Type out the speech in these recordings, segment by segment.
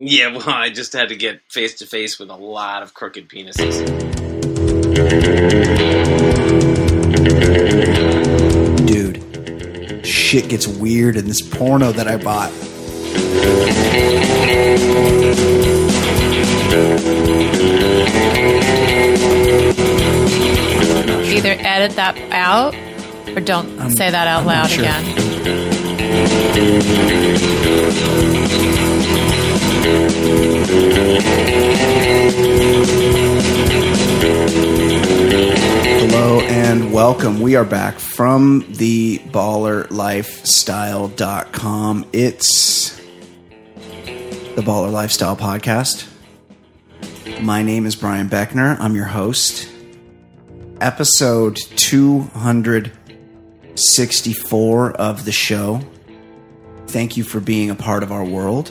Yeah, well, I just had to get face to face with a lot of crooked penises. Dude, shit gets weird in this porno that I bought. Either edit that out or don't say that out I'm loud sure. again. Hello and welcome. We are back from the ballerlifestyle.com. It's the Baller Lifestyle Podcast. My name is Brian Beckner. I'm your host. Episode 264 of the show. Thank you for being a part of our world.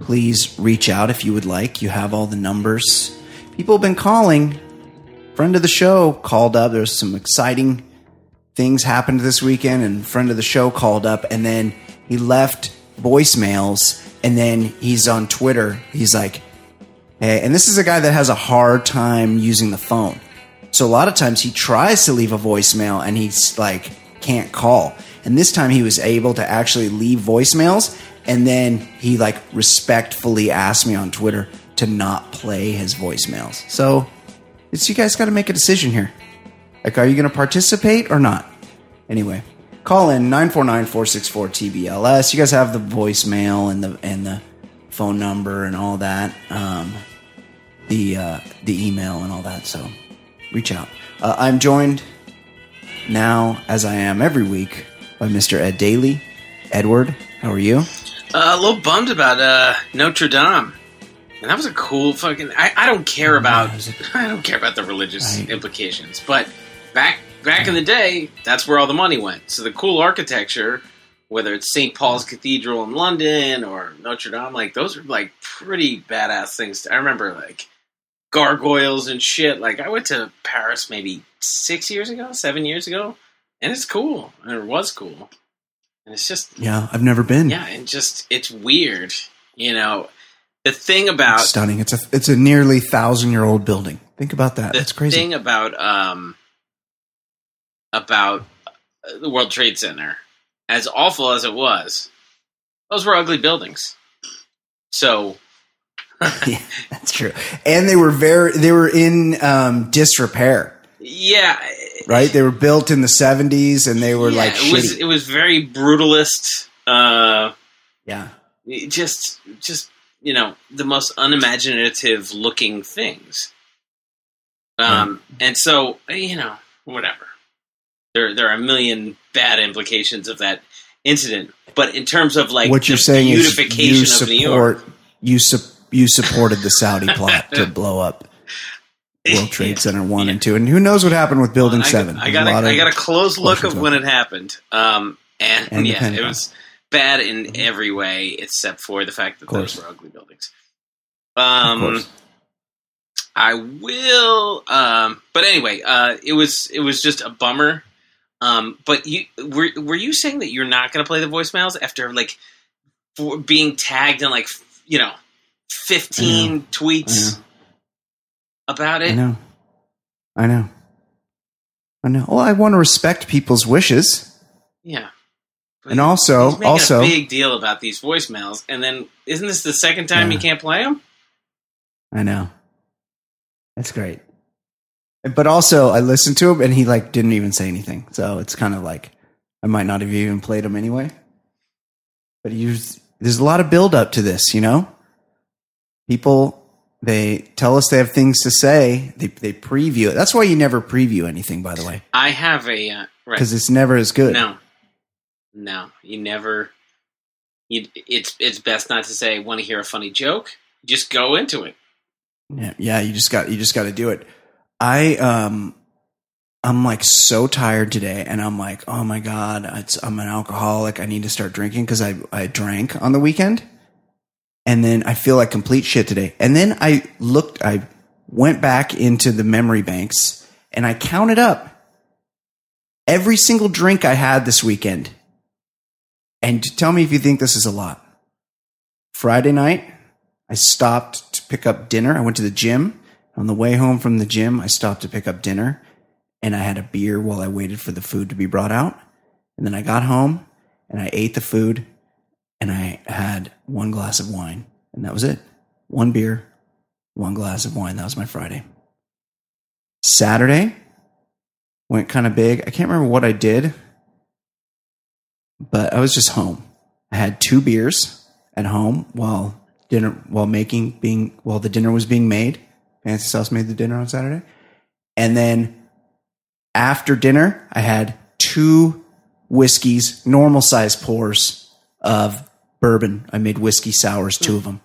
Please reach out if you would like. You have all the numbers. People have been calling friend of the show called up. There's some exciting things happened this weekend, and friend of the show called up, and then he left voicemails, and then he's on Twitter. He's like, "Hey," and this is a guy that has a hard time using the phone. So a lot of times he tries to leave a voicemail, and he's like, can't call. And this time he was able to actually leave voicemails, and then he like respectfully asked me on Twitter to not play his voicemails. So it's you guys got to make a decision here. Like, are you going to participate or not? Anyway, call in 949-464-TBLS. You guys have the voicemail and the and the phone number and all that, um, the uh, the email and all that. So reach out. Uh, I'm joined now, as I am every week, by Mr. Ed Daly. Edward, how are you? Uh, a little bummed about uh, Notre Dame. And that was a cool fucking. I, I don't care about. I don't care about the religious Right. implications, but back back in the day, that's where all the money went. So the cool architecture, whether it's St. Paul's Cathedral in London or Notre Dame, like those are like pretty badass things. I remember like gargoyles and shit. Like I went to Paris maybe six years ago, seven years ago, and it's cool. And it was cool. And it's just Yeah, I've never been. yeah, and just it's weird, you know. The thing about Stunning. It's a it's a nearly thousand year old building. Think about that. That's crazy. The thing about um about uh, the World Trade Center, as awful as it was, those were ugly buildings. So yeah, that's true. And they were very they were in um, disrepair, yeah, right? They were built in the seventies, and they were yeah, like it was shitty. it was very brutalist. Uh, yeah, just just you know the most unimaginative looking things um and so you know whatever there there are a million bad implications of that incident but in terms of like what you're the saying is beautification you of New York support you su- you supported the Saudi plot to blow up World Trade Center one and two, and who knows what happened with Building I, Seven? I got a a, I got a close look of when it happened. Um and, And yeah it was bad in every way except for the fact that those were ugly buildings. Um. I will. Um, but anyway, uh, it was it was just a bummer. Um, but you were were you saying that you're not going to play the voicemails after like for being tagged in like you know fifteen tweets about it. I know, I know, I know. Well, I want to respect people's wishes, Yeah. But and also, also, a big deal about these voicemails, and then isn't this the second time Yeah. you can't play them? I know. That's great. But also, I listened to him, and he like didn't even say anything. So it's kind of like I might not have even played him anyway. But you, there's a lot of build up to this, you know. People they tell us they have things to say. They they preview it. That's why you never preview anything, by the way, I have a uh, right. because it's never as good. No, no, you never, you, it's it's best not to say want to hear a funny joke. Just go into it. Yeah, yeah, you just got you just got to do it. I um I'm like so tired today and I'm like, "Oh my god, it's, I'm an alcoholic. I need to start drinking cuz I I drank on the weekend." And then I feel like complete shit today. And then I looked I went back into the memory banks and I counted up every single drink I had this weekend. And tell me if you think this is a lot. Friday night, I stopped to pick up dinner. I went to the gym. On the way home from the gym, I stopped to pick up dinner and I had a beer while I waited for the food to be brought out. And then I got home and I ate the food had one glass of wine and that was it. One beer, one glass of wine. That was my Friday. Saturday went kind of big. I can't remember what I did, but I was just home. I had two beers at home while dinner while making being while the dinner was being made. Fancy Sauce made the dinner on Saturday. And then after dinner, I had two whiskeys, normal size pours of bourbon. I made whiskey sours, two of them.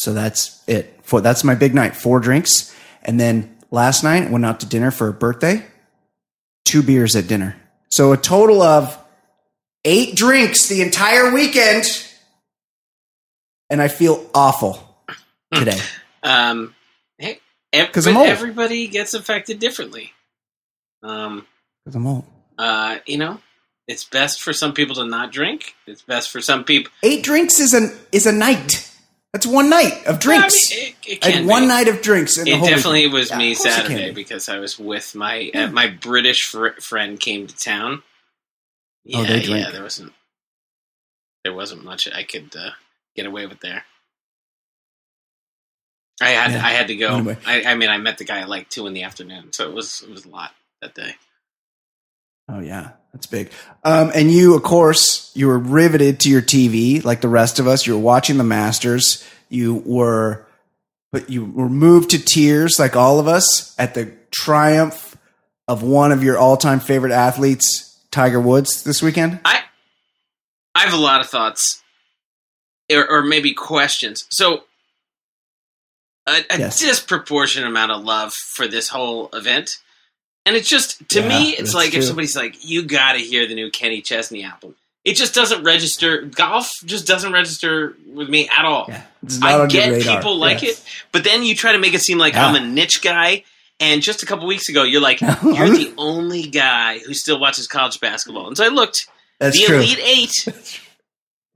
So that's it. For that's my big night. Four drinks, and then last night went out to dinner for a birthday. Two beers at dinner. So a total of eight drinks the entire weekend, and I feel awful today. Um, hey, ev- but everybody gets affected differently. Um, Because I'm old. uh, you know, it's best for some people to not drink. It's best for some people. Eight drinks is an is a night. That's one night of drinks. I mean, it, it one be. night of drinks. In It definitely weekend. was Yeah, me of course it can Saturday be. because I was with my uh, my British fr- friend came to town. Yeah, Oh, they drink. yeah, there wasn't there wasn't much I could uh, get away with there. I had Yeah. I had to go. Anyway. I, I mean, I met the guy at like two in the afternoon, so it was it was a lot that day. Oh yeah, that's big. Um, and you, of course, you were riveted to your TV like the rest of us. You were watching the Masters. You were, but you were moved to tears like all of us at the triumph of one of your all-time favorite athletes, Tiger Woods, this weekend. I I have a lot of thoughts, or, or maybe questions. So, a, a Yes. disproportionate amount of love for this whole event, and it's just to Yeah, me, it's like if somebody's like, "You got to hear the new Kenny Chesney album." It just doesn't register. Golf just doesn't register with me at all. Yeah, I get people like Yes. it, but then you try to make it seem like Yeah. I'm a niche guy. And just a couple weeks ago, you're like, you're the only guy who still watches college basketball. And so I looked, That's the true. Elite Eight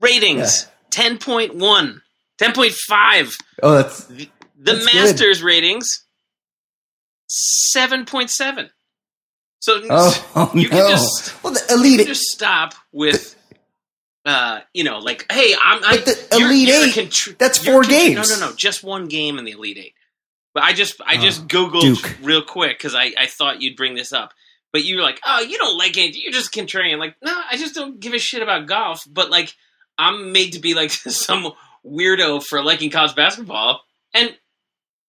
ratings 10.1, 10.5. Oh, that's The That's good. Masters ratings 7.7. So oh, oh you no. can just well, the elite. just stop with. Uh, you know, like, hey, I'm. I, the you're- Elite you're a Eight, contr- that's four games. No, no, no, just one game in the Elite Eight. But I just, I Oh, just googled Duke. real quick because I, I thought you'd bring this up. But you're like, oh, you don't like it. You're just contrarian. Like, no, I just don't give a shit about golf. But like, I'm made to be like some weirdo for liking college basketball, and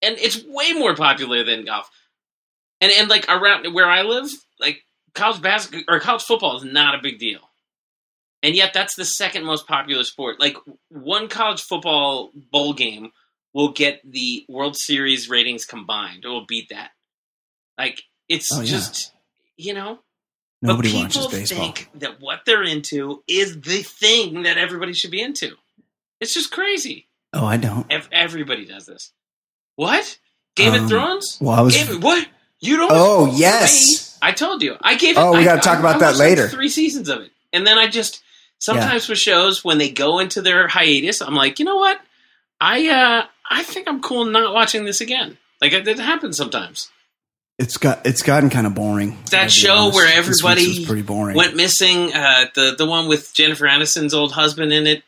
and it's way more popular than golf. And and like around where I live, like college basketball or college football is not a big deal. And yet that's the second most popular sport. Like one college football bowl game will get the World Series ratings combined. It will beat that. Like it's Oh, yeah. just you know, Nobody but watches baseball. think that what they're into is the thing that everybody should be into. It's just crazy. Oh, I don't. Everybody does this. What? Game Um, of Thrones? Well, I was. Game- what? You don't? Oh, Me? yes. I told you. I gave. It, Oh, we gotta talk I- about I that watched, like, later. three seasons of it, and then I just sometimes with shows when they go into their hiatus, I'm like, you know what? I uh I think I'm cool not watching this again. Like it, it happens sometimes. It's got it's gotten kind of boring. That show honest. where everybody pretty boring. Went missing. Uh, the the one with Jennifer Aniston's old husband in it.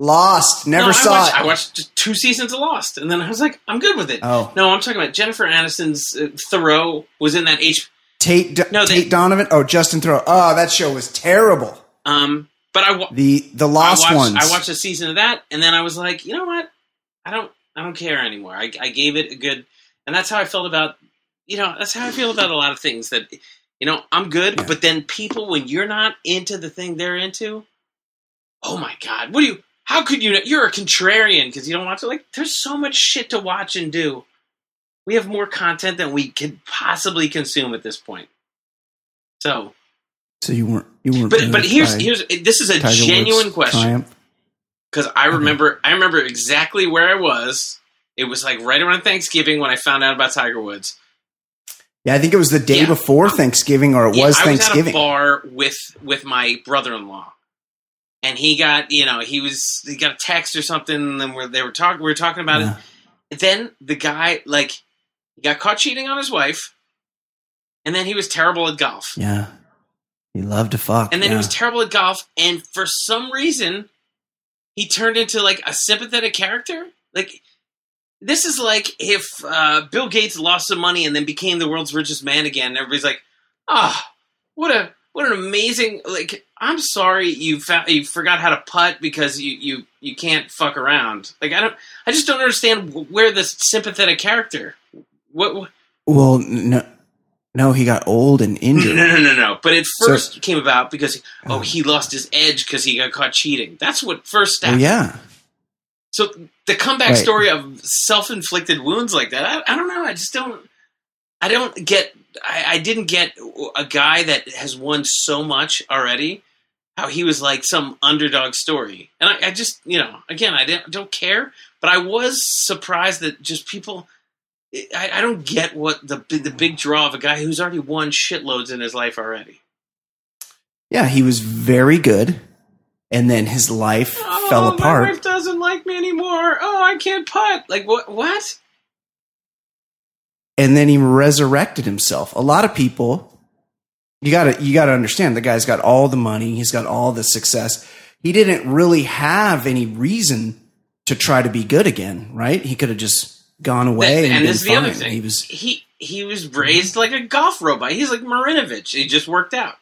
Lost. Never No, saw I watched, it. I watched just two seasons of Lost, and then I was like, I'm good with it. Oh, No, I'm talking about Jennifer Aniston's uh, Theroux was in that H. Tate Do- No, they- Tate Donovan. Oh, Justin Theroux. Oh, that show was terrible. Um, but I, wa- The the Lost I watched, ones. I watched a season of that, and then I was like, you know what? I don't, I don't care anymore. I, I gave it a good, and that's how I felt about, you know, that's how I feel about a lot of things. That, you know, I'm good, Yeah. but then people, when you're not into the thing they're into, oh my god, what do you? How could you? You're a contrarian because you don't watch it. Like, there's so much shit to watch and do. We have more content than we could possibly consume at this point. So, So you weren't you weren't. but but here's here's this is a Tiger genuine Woods' question because I remember I remember exactly where I was. It was like right around Thanksgiving when I found out about Tiger Woods. Yeah, I think it was the day Yeah. before Thanksgiving, or it Yeah, was I Thanksgiving. was at a bar with with my brother-in-law, and he got you know he was he got a text or something, and we're, they were talking we were talking about Yeah. it. Then the guy like he got caught cheating on his wife, and then he was terrible at golf, Yeah, he loved to fuck. and then yeah. he was terrible at golf, and for some reason he turned into like a sympathetic character, like. This is like if uh, Bill Gates lost some money and then became the world's richest man again. And everybody's like, "Ah, what a what an amazing like i'm sorry you found you forgot how to putt because you you you can't fuck around. Like i don't i just don't understand where this sympathetic character what, what well, no, no, he got old and injured. no no no no. But it So- first came about because oh, oh. he lost his edge because he got caught cheating. That's what first oh, happened yeah, so the comeback Right. story of self-inflicted wounds like that I, I don't know. I just don't i don't get I, I didn't get a guy that has won so much already how he was like some underdog story and i, I just you know again i didn't, don't care but i was surprised that just people I, I don't get what the the big draw of a guy who's already won shitloads in his life already. yeah, he was very good, and then his life oh, fell Oh, My apart. wife doesn't like me anymore. Oh, I can't putt. Like what? What? And then he resurrected himself. A lot of people, you gotta you gotta understand, the guy's got all the money, he's got all the success. He didn't really have any reason to try to be good again, right? He could have just gone away and, and this is the other thing. He was he he was raised like a golf robot. He's like Marinovich. He just worked out.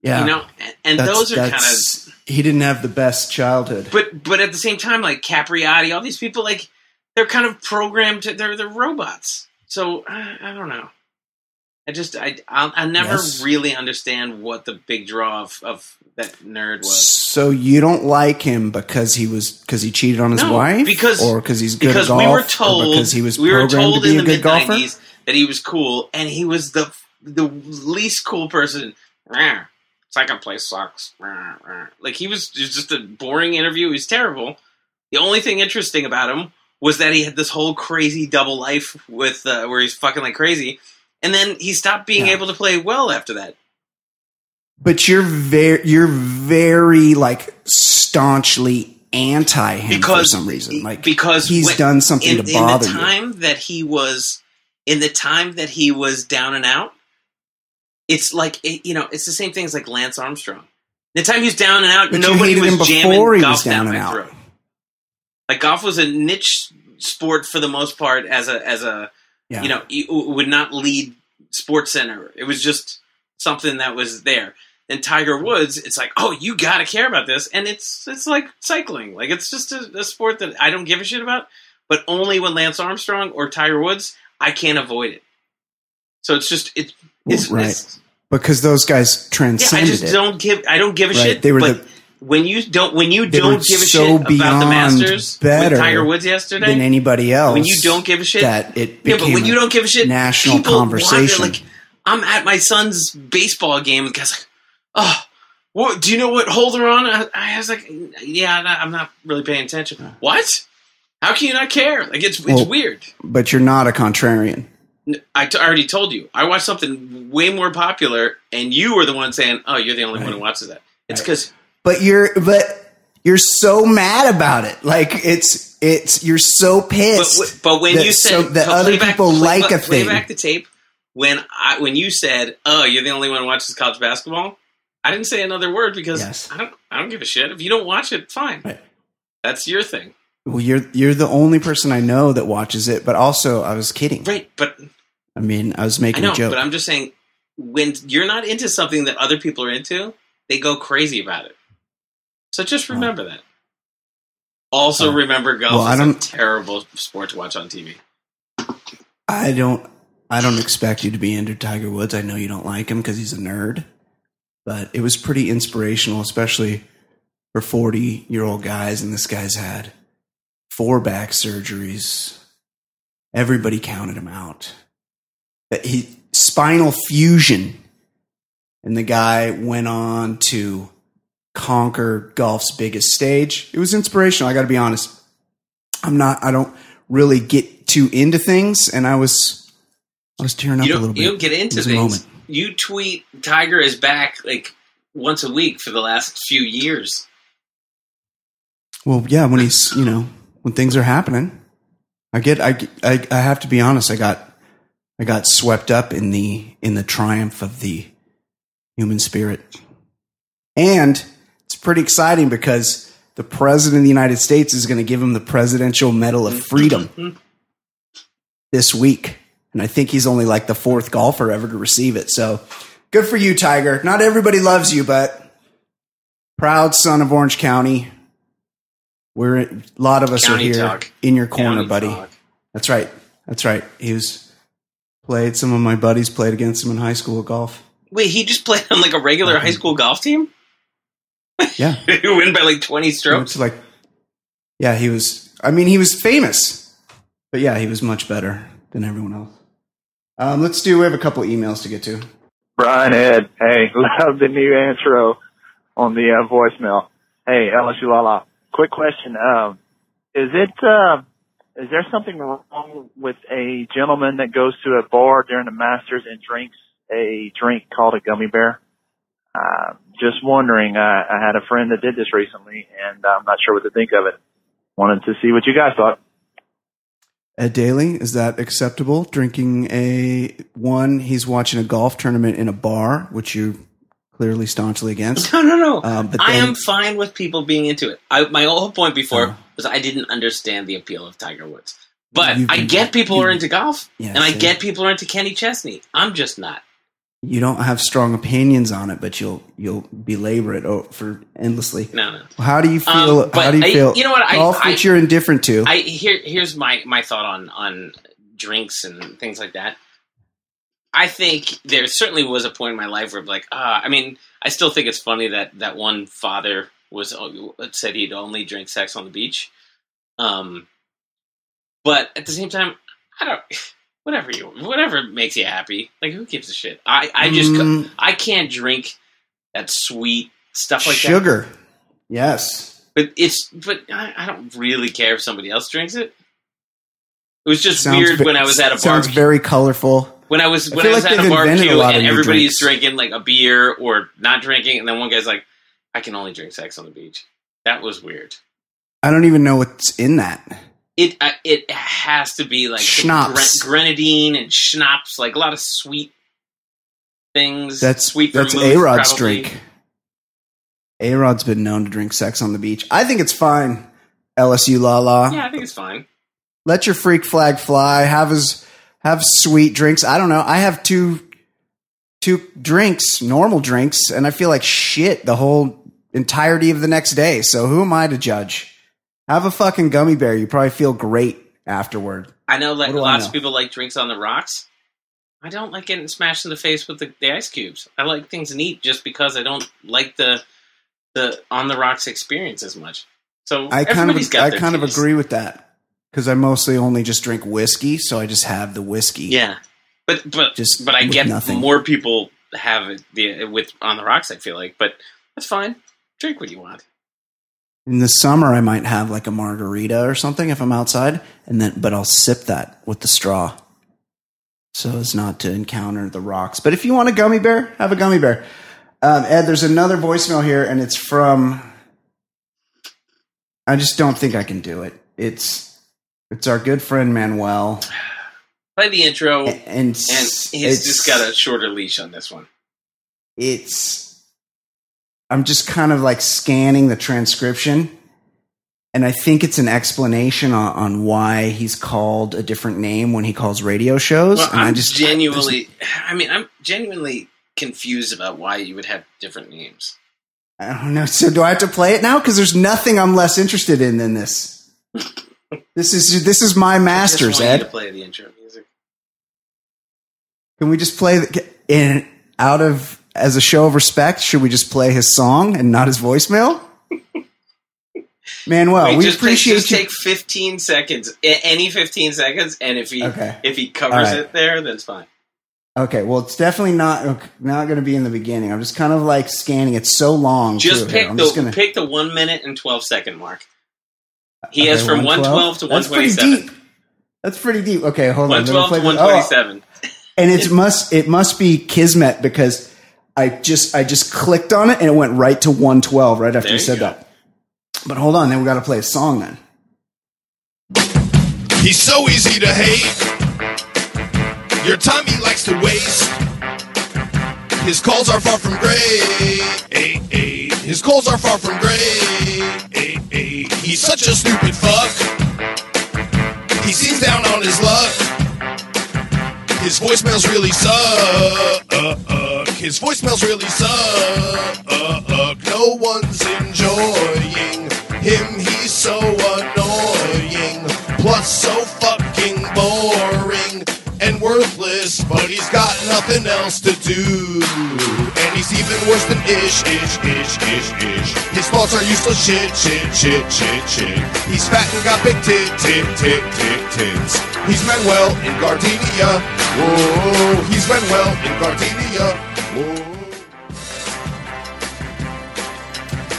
yeah. You know, and, and those are kind of. he didn't have the best childhood. But but at the same time, like Capriati, all these people, like they're kind of programmed. To, they're they're robots. So I, I don't know. I just I I'll, I never Yes. really understand what the big draw of, of that nerd was. So you don't like him because he was because he cheated on his No, wife, because- or because he's good because at golf, we were told because he was we were told to be in a the good mid golfer. nineties that he was cool, and he was the the least cool person. Second place sucks. Like he was, was just a boring interview. He's terrible. The only thing interesting about him was that he had this whole crazy double life with uh, where he's fucking like crazy, and then he stopped being Yeah. able to play well after that. But you're very you're very like staunchly anti him for some reason. Like because he's when- done something in, to in the bother you. time that he was in the time that he was down and out it's like it, you know it's the same thing as like lance armstrong the time he was down and out But nobody was jamming before he golf was down down my out. throat like golf was a niche sport for the most part as a as a Yeah. you know it would not lead sports center it was just something that was there and tiger woods it's like oh you gotta care about this and it's it's like cycling like it's just a, a sport that i don't give a shit about but only when lance armstrong or tiger woods i can't avoid it so it's just it, it's Right. it's, because those guys yeah, I transcended just it. don't give. I don't give a Right, shit. they were the- when you don't, when you they don't give a so shit about the Masters better with Tiger Woods yesterday, than anybody else. when you don't give a shit, that it yeah, but when you don't give a shit, national people want it, conversation. Like I'm at my son's baseball game, and guys like, oh, what? Do you know what hole they're on? I, I was like, yeah, I'm not, I'm not really paying attention. What? How can you not care? Like it's it's Well- weird. but you're not a contrarian. I t- already told you. I watched something way more popular, and you were the one saying, "Oh, you're the only one who watches that." It's Right. But you're but you're so mad about it. Like it's it's you're so pissed. w- but when that you said so that other play back- people play- like a play thing. back the tape when I when you said, "Oh, you're the only one who watches college basketball." I didn't say another word because Yes. I don't I don't give a shit. If you don't watch it, fine. Right. That's your thing, well, you're you're the only person I know that watches it. But also, I was kidding. right? But I mean, I was I making know, a joke. but I'm just saying when you're not into something that other people are into, they go crazy about it. So just remember that. Also, Oh. remember golf Well, I is a don't- terrible sport to watch on TV. I don't. I don't expect you to be into Tiger Woods. I know you don't like him because he's a nerd, but it was pretty inspirational, especially for 40 year old guys, and this guy's had four back surgeries. Everybody counted him out. That he spinal fusion, and the guy went on to conquer golf's biggest stage. It was inspirational. I got to be honest. I'm not. I don't really get too into things, and I was. I was tearing up a little bit. you don't get into things. moment. You tweet Tiger is back like once a week for the last few years. Well, yeah, when he's you know when things are happening, I get I, I I have to be honest. I got I got swept up in the in the triumph of the human spirit, and it's pretty exciting because the president of the United States is going to give him the Presidential Medal of Freedom this week, and I think he's only like the fourth golfer ever to receive it. So good for you, Tiger. Not everybody loves you, but proud son of Orange County. We're a lot of us County are here talk. in your corner, County buddy. talk. That's right. That's right. He was played. Some of my buddies played against him in high school golf. Wait, he just played on like a regular high school golf team? Yeah, He win by like 20 it's strokes? like, yeah, he was. I mean, he was famous, but yeah, he was much better than everyone else. Um, let's do. We have a couple emails to get to. Brian Ed, hey, love the new intro on the uh, voicemail. Hey, LSU Lala, quick question. Um, is it, uh, is there something wrong with a gentleman that goes to a bar during the Masters and drinks a drink called a gummy bear? Uh, just wondering. I, I had a friend that did this recently, and I'm not sure what to think of it. Wanted to see what you guys thought. Ed Daly, is that acceptable? Drinking a one, he's watching a golf tournament in a bar, which you clearly staunchly against. No, no, no. Um, but I then- am fine with people being into it. I, my whole point before Oh. was I didn't understand the appeal of Tiger Woods. But You've I get people are into golf, Yeah, and I same. get people are into Kenny Chesney. I'm just not. You don't have strong opinions on it, but you'll you'll belabor it for endlessly. No, no. How do you feel? Um, how do you I- feel? you know what, I- golf, I- which you're indifferent to. I here here's my my thought on on drinks and things like that. I think there certainly was a point in my life where like ah, I mean, I still think it's funny that that one father was uh, said he'd only drink sex on the beach. Um, but at the same time, I don't. Whatever you, whatever makes you happy. Like who gives a shit? I I just Mm, I can't drink that sweet stuff like that. sugar. Yes. But it's but I, I don't really care if somebody else drinks it. It was just Sounds weird ve- when I was at a Sounds barbecue. very colorful. when I was I when I was like at a barbecue a and everybody's drinking like a beer or not drinking, and then one guy's like, "I can only drink sex on the beach." That was weird. I don't even know what's in that. It uh, it has to be like Schnapps. gre- grenadine and schnapps, like a lot of sweet things. That's sweet. that's A Rod's drink. A Rod's been known to drink sex on the beach. I think it's fine. LSU la la. Yeah, I think it's fine. Let your freak flag fly. Have his have sweet drinks. I don't know. I have two two drinks, normal drinks, and I feel like shit the whole entirety of the next day. So who am I to judge? Have a fucking gummy bear. You probably feel great afterward. I know like What do I lots know? of people like drinks on the rocks. I don't like getting smashed in the face with the, the ice cubes. I like things neat just because I don't like the the on the rocks experience as much. So I kind of I kind of agree with that because I mostly only just drink whiskey, so I just have the whiskey. Yeah, but but Just but I get nothing. more people have it the with on the rocks. I feel like, but that's fine. Drink what you want. In the summer, I might have like a margarita or something if I'm outside, and then but I'll sip that with the straw, so as not to encounter the rocks. But if you want a gummy bear, have a gummy bear. Um, Ed, there's another voicemail here, and it's from. I just don't think I can do it. It's it's our good friend Manuel, Play the intro, and, and it's, he's just got a shorter leash on this one. it's I'm just kind of like scanning the transcription and I think it's an explanation on, on why he's called a different name when he calls radio shows Well, and I'm I just genuinely. I mean, I'm genuinely confused about why you would have different names. I don't know so do I have to play it now cuz there's nothing I'm less interested in than this this is this is my I masters you to Ed play the intro music. can we just play the, in out of as a show of respect should we just play his song and not his voicemail Manuel, Wait, we just, appreciate just you. take 15 seconds, any 15 seconds, and if he Okay. if he covers right. it there, then it's fine. okay, well, it's definitely not not going to be in the beginning. I'm just kind of like scanning. It's so long. Just pick the just gonna, pick the one minute and 12 second mark. He okay, has from 112 to That's pretty 127. deep. That's pretty deep. Okay, hold on. 112 to play this- oh, 127. and it must it must be Kismet because I just I just clicked on it and it went right to 112 right after There you you said go. that. But hold on, then we got to play a song then. He's so easy to hate. Your time he likes to waste. His calls are far from great. His calls are far from great. He's such a stupid fuck. He seems down on his luck. His voicemails really suck. Uh, uh. His voicemails really suck. No one's enjoying him. He's so annoying. Plus, so fucking boring worthless. But he's got nothing else to do. And he's even worse than ish, ish, ish, ish, ish. His thoughts are useless shit, shit, shit, shit, shit. He's fat and got big tit, tit, tit, tit, tits. He's Manuel in Gardenia. Whoa, he's Manuel in Gardenia. Whoa.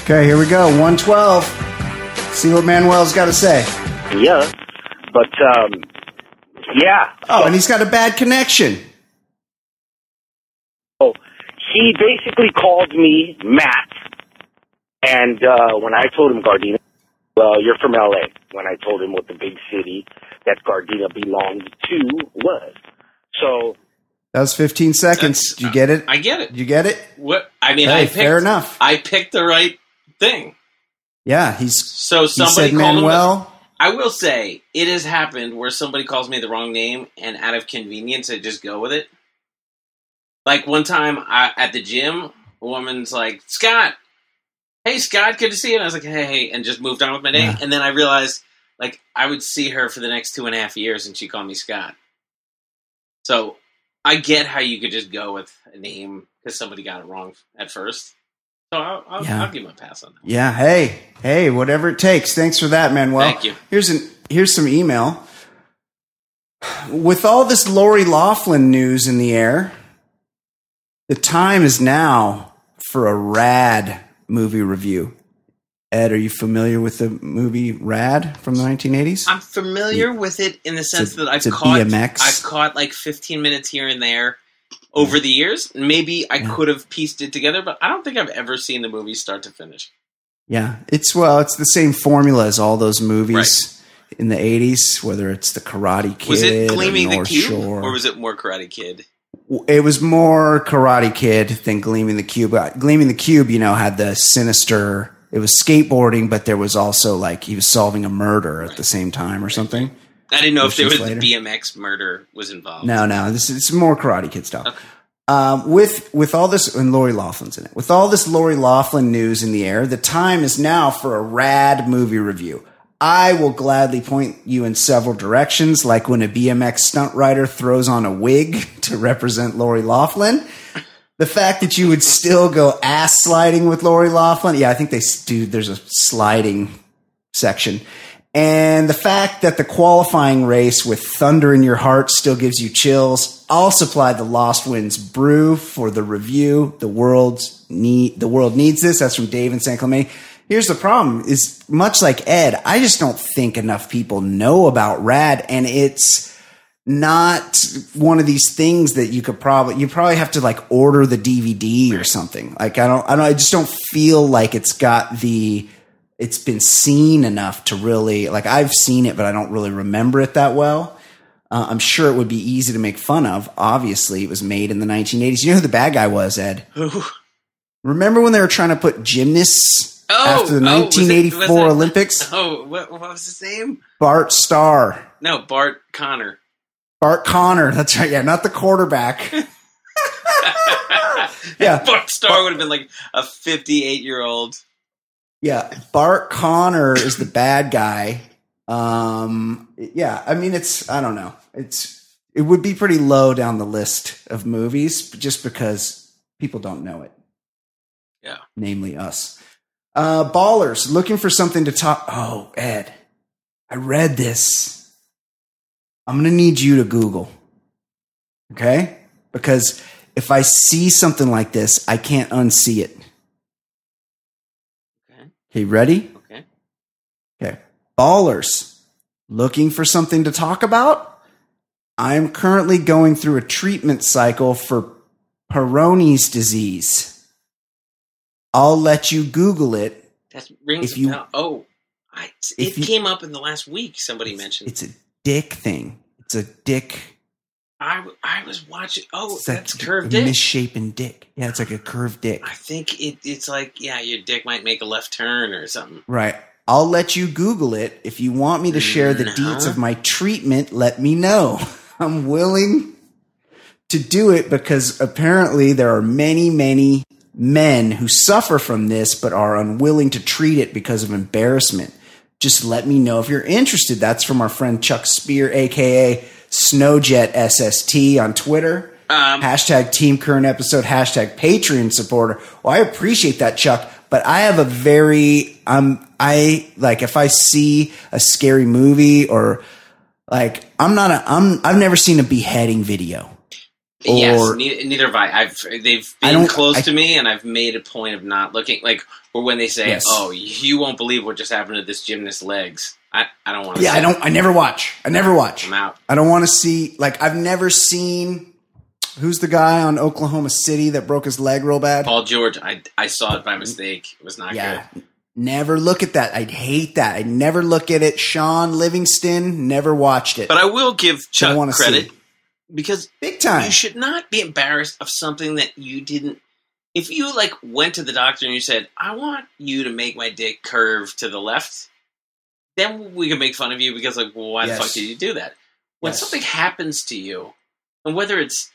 Okay, here we go. 112. See what Manuel's got to say. Yeah, but um, yeah. Oh, and he's got a bad connection. So he basically called me Matt, and uh, when I told him Gardena, well, you're from LA. When I told him what the big city that Gardena belonged to was, so That was 15 seconds. Did you get it? I get it. Did you get it? What I mean, Hey, I picked, fair enough. I picked the right thing. Yeah, he's So he somebody said called him. Manuel. I will say it has happened where somebody calls me the wrong name, and out of convenience, I just go with it. Like one time I, at the gym, a woman's like, "Scott, hey Scott, good to see you." And I was like, "Hey, hey," and just moved on with my day. Yeah. And then I realized, like, I would see her for the next two and a half years, and she called me Scott. So I get how you could just go with a name because somebody got it wrong at first. So I'll, I'll, Yeah. I'll give him a pass on that. Yeah, hey, hey, whatever it takes. Thanks for that, Manuel. Thank you. Here's an here's some email. With all this Lori Loughlin news in the air, the time is now for a rad movie review. Ed, are you familiar with the movie Rad from the 1980s? I'm familiar mm. with it in the sense a- that I've it's a caught BMX. I've caught like 15 minutes here and there over the years. Maybe I Yeah. could have pieced it together, but I don't think I've ever seen the movie start to finish. Yeah, it's well, it's the same formula as all those movies in the 80s, whether it's the Karate Kid Was it or Gleaming the Cube, Shore. or was it more Karate Kid? it was more Karate Kid than Gleaming the Cube. Uh, Gleaming the Cube, you know, had the sinister. It was skateboarding, but there was also like he was solving a murder at the same time or something. I didn't know if there was the later. BMX murder was involved. No, no, this is more Karate Kid stuff. Okay. Um, with with all this, and Lori Loughlin's in it. With all this Lori Loughlin news in the air, the time is now for a rad movie review. I will gladly point you in several directions, like when a BMX stunt rider throws on a wig to represent Lori Loughlin. The fact that you would still go ass sliding with Lori Loughlin, yeah, I think they do. There's a sliding section. And the fact that the qualifying race with Thunder in Your Heart still gives you chills. I'll supply the Lost Winds brew for the review. The world's need the world needs this. That's from Dave and San Clemente. Here's the problem is much like Ed, I just don't think enough people know about Rad and it's not one of these things that you could probably you probably have to like order the DVD or something. Like I don't I don't I just don't feel like it's got the it's been seen enough to really like I've seen it but I don't really remember it that well. Uh, I'm sure it would be easy to make fun of. Obviously, it was made in the 1980s. You know who the bad guy was, Ed? Ooh. Remember when they were trying to put gymnasts Oh, after the oh, was it- 1984 was Olympics? Oh, what, what was his name? Bart Starr. No, Bart Conner. Bart Conner. That's right. Yeah, not the quarterback. Yeah. Bart Starr would have been like a 58 year old. Yeah, Bart Conner is the bad guy. Um, yeah, I mean, it's I don't know. It's it would be pretty low down the list of movies just because people don't know it. Yeah. namely us. Uh, ballers looking for something to talk. Oh, Ed, I read this. I'm going to need you to Google. Okay? Because if I see something like this, I can't unsee it. Okay. Ready? Okay. Okay. Ballers looking for something to talk about? I'm currently going through a treatment cycle for Peyronie's disease. I'll let you Google it. That rings If you- bell. Oh, I, it you- came up in the last week. Somebody mentioned. It's a dick thing. It's a dick. I, I was watching. Oh, It's that that's curved dick. misshapen dick. Yeah, it's like a curved dick. I think it, it's like yeah, your dick might make a left turn or something. Right. I'll let you Google it. If you want me to share the No. deets of my treatment, let me know. I'm willing to do it because apparently there are many, many men who suffer from this but are unwilling to treat it because of embarrassment. Just let me know if you're interested. That's from our friend Chuck Spear, aka Snowjet SST on Twitter. Um, hashtag team current episode, hashtag Patreon supporter. Well, I appreciate that, Chuck, but I have a very, um, I like if I see a scary movie or like, I'm not a, I'm, I've never seen a beheading video. yes, neither, neither have I. I've they've been close I- to me, and I've made a point of not looking. Like, or when they say, Yes. "Oh, you won't believe what just happened to this gymnast's legs," I, I don't want to. Yeah, I don't, I never watch. I never watch. I'm out. I don't want to see, like, I've never seen, who's the guy on Oklahoma City that broke his leg real bad? Paul George, I I saw it by mm-hmm. mistake. It was not Yeah. good. Never look at that. I'd hate that. I'd never look at it. Shaun Livingston, never watched it. But I will give Chuck credit see. because Big time. you should not be embarrassed of something that you didn't. If you like went to the doctor and you said, "I want you to make my dick curve to the left," then we can make fun of you because, like, well, why Yes. the fuck did you do that? When Yes. something happens to you, and whether it's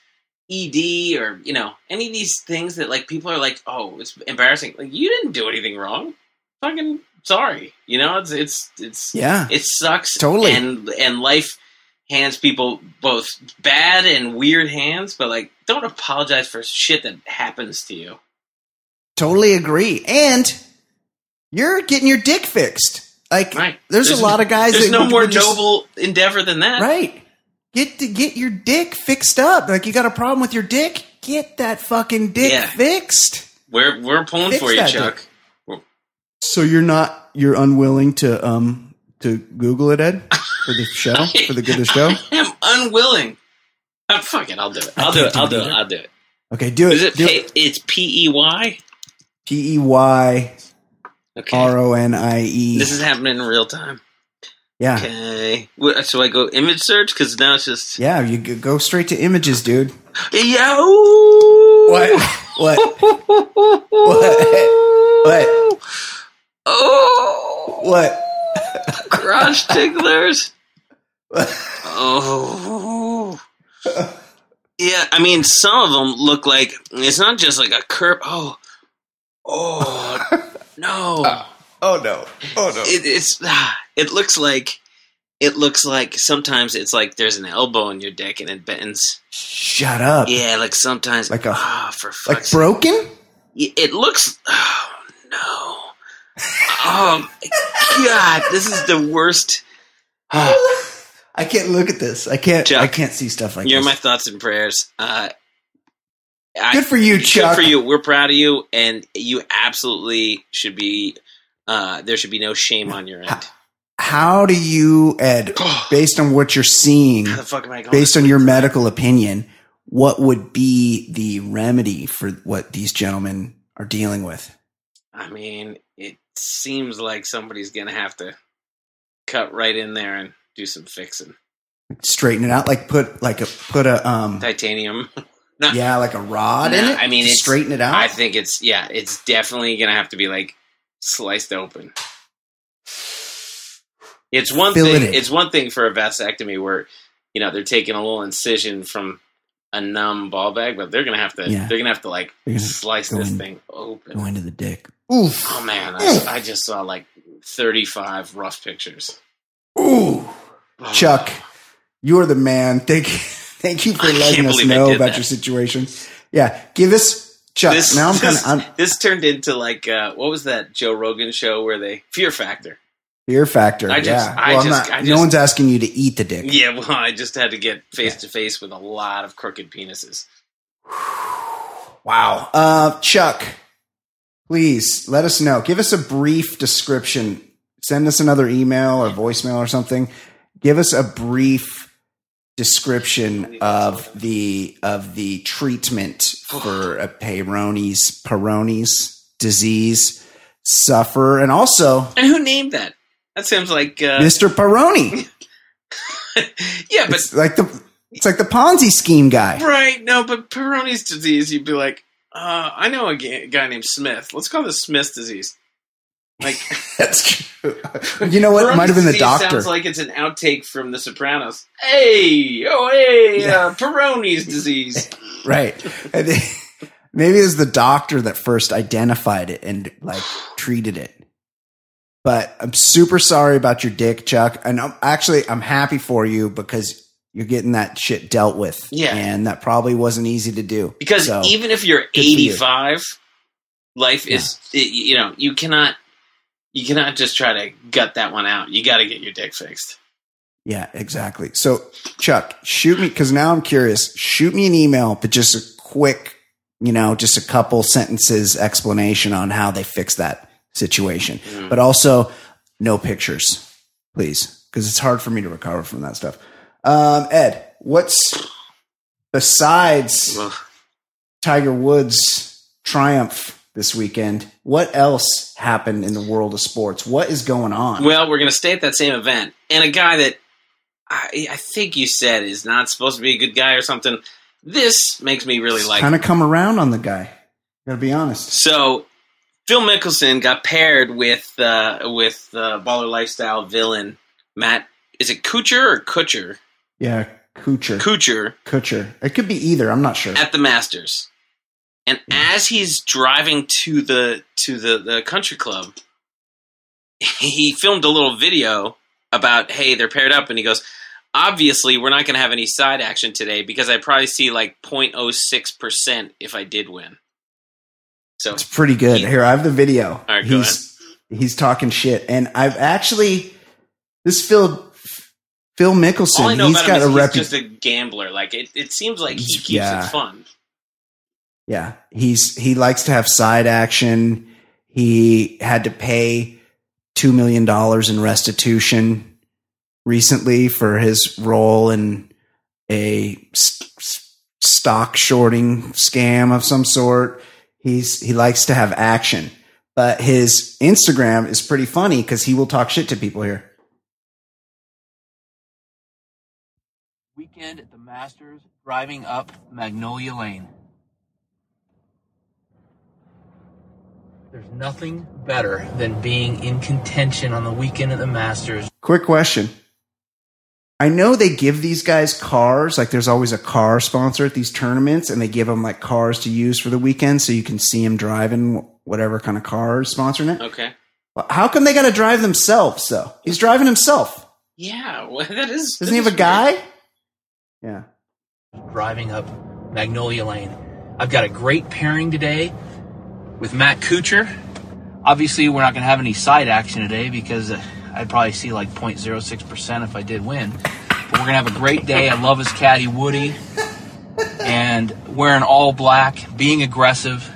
ED or you know any of these things that like people are like, "Oh, it's embarrassing," like you didn't do anything wrong. Fucking sorry, you know it's it's it's Yeah. it sucks Totally. and and life hands people both bad and weird hands but like don't apologize for shit that happens to you Totally agree. And you're getting your dick fixed. Like right there's, a lot of guys there's that no more just- noble endeavor than that Right. Get to get your dick fixed up. Like you got a problem with your dick? Get that fucking dick Yeah. fixed. we're we're pulling Fix for you chuck So you're not you're unwilling to um to Google it, Ed, for the show, for the good of the show. i'm unwilling I'm fucking. i'll do it I i'll do it do i'll do it either. i'll do it Okay, do is it. it Do P- it. it's p-e-y P E Y okay R O N I E. this is happening in real time Yeah. okay so i go image search because now it's just Yeah, you go straight to images, dude. Yo! What? What? What? What? Oh! What? Crotch ticklers. Oh. Yeah, I mean, some of them look like it's not just like a curve. Oh, oh no! Oh no! Oh no! It, it's ah, it looks like it looks like sometimes it's like there's an elbow in your dick and it bends. Shut up! Yeah, like sometimes Like a- ah for like fuck's broken? Y- It looks. Oh no! Oh God! This is the worst. Oh, I can't look at this. I can't. Chuck, I can't see stuff like this. you're this. my thoughts and prayers. Uh, I- Good for you, Chuck. Good for you. We're proud of you, and you absolutely should be. Uh, there should be no shame on your end. How do you, Ed, based on what you're seeing, How the fuck am I going? based on your medical opinion, what would be the remedy for what these gentlemen are dealing with? I mean, it seems like somebody's gonna have to cut right in there and do some fixing. Straighten it out, like put like a put a um Titanium. No. yeah, like a rod in it. I mean, straighten it out. I think it's yeah, it's definitely gonna have to be like sliced open. It's one thing. in. It's one thing for a vasectomy where you know they're taking a little incision from a numb ball bag, but they're gonna have to. Yeah. They're gonna have to like slice this in- thing open. Go into the dick. Oof. Oh man, I, I just saw like thirty-five rough pictures. Ooh. Oh. Chuck, you're the man. Thank you. Thank you for letting us know about that. your situation. Yeah, give us Chuck, this, now I'm kind of this turned into like uh, what was that Joe Rogan show where they Fear Factor? fear factor. I just- yeah. I well, just- not, I no one's asking you to eat the dick. Yeah, well, I just had to get face to face with a lot of crooked penises. Wow. Uh, Chuck, please let us know. Give us a brief description. Send us another email or voicemail or something. Give us a brief description of the of the treatment for a Peyronie's Peyronie's disease suffer, and also And who named that? That sounds like uh, Mr. Peroni. yeah, but It's like the it's like the Ponzi scheme guy. right no, but Peroni's disease. You'd be like, uh, I know a guy named Smith. Let's call this Smith's disease. Like That's true. You know what? It might have been the doctor. Sounds like it's an outtake from The Sopranos. Hey, oh hey, Yeah. uh, Peyronie's disease. right. And they- maybe it was the doctor that first identified it and like treated it. But I'm super sorry about your dick, Chuck. And I'm actually I'm happy for you because you're getting that shit dealt with. Yeah. And that probably wasn't easy to do. Because So, even if you're for you. 85, life is it, you know you cannot you cannot just try to gut that one out. You got to get your dick fixed. Yeah, exactly. So, Chuck, shoot me because now I'm curious. Shoot me an email, but just a quick, you know, just a couple sentences explanation on how they fix that situation. But also, no pictures, please, because it's hard for me to recover from that stuff. Um, Ed, what's besides Well, Tiger Woods' triumph this weekend? What else happened in the world of sports? What is going on? well, we're going to stay at that same event, and a guy that I, I think you said is not supposed to be a good guy or something. This makes me really like. kind of come around on the guy. Gotta be honest. So Phil Mickelson got paired with uh, with uh, baller lifestyle villain Matt. Is it Kuchar or Kutcher? Yeah, Kuchar. Kuchar Kuchar. It could be either. I'm not sure. at the Masters, and as he's driving to the to the, the country club, he filmed a little video about hey they're paired up, and he goes. Obviously, we're not going to have any side action today because I probably see like 0.06 percent if I did win. So It's pretty good. He- Here, I have the video. right, he's he's talking shit, and I've actually this Phil Phil All I Mickelson. know He's about got him a is he's just a gambler. Like it, it seems like he keeps Yeah. it fun. Yeah, he's he likes to have side action. He had to pay two million dollars in restitution recently for his role in a s- s- stock shorting scam of some sort. He's he likes to have action, but his Instagram is pretty funny because he will talk shit to people here. Weekend at the Masters, driving up Magnolia Lane. There's nothing better than being in contention on the weekend at the Masters. Quick question. I know they give these guys cars, like there's always a car sponsor at these tournaments, and they give them like cars to use for the weekend so you can see them driving whatever kind of car is sponsoring it. Okay. Well, How come they got to drive themselves though? He's driving himself. Yeah, well, that is. Doesn't he have a is guy? Yeah. driving up Magnolia Lane. I've got a great pairing today with Matt Kuchar. Obviously, we're not going to have any side action today because uh, I'd probably see like 0.06% if I did win. But we're going to have a great day. I love his caddy, Woody. And wearing all black, being aggressive,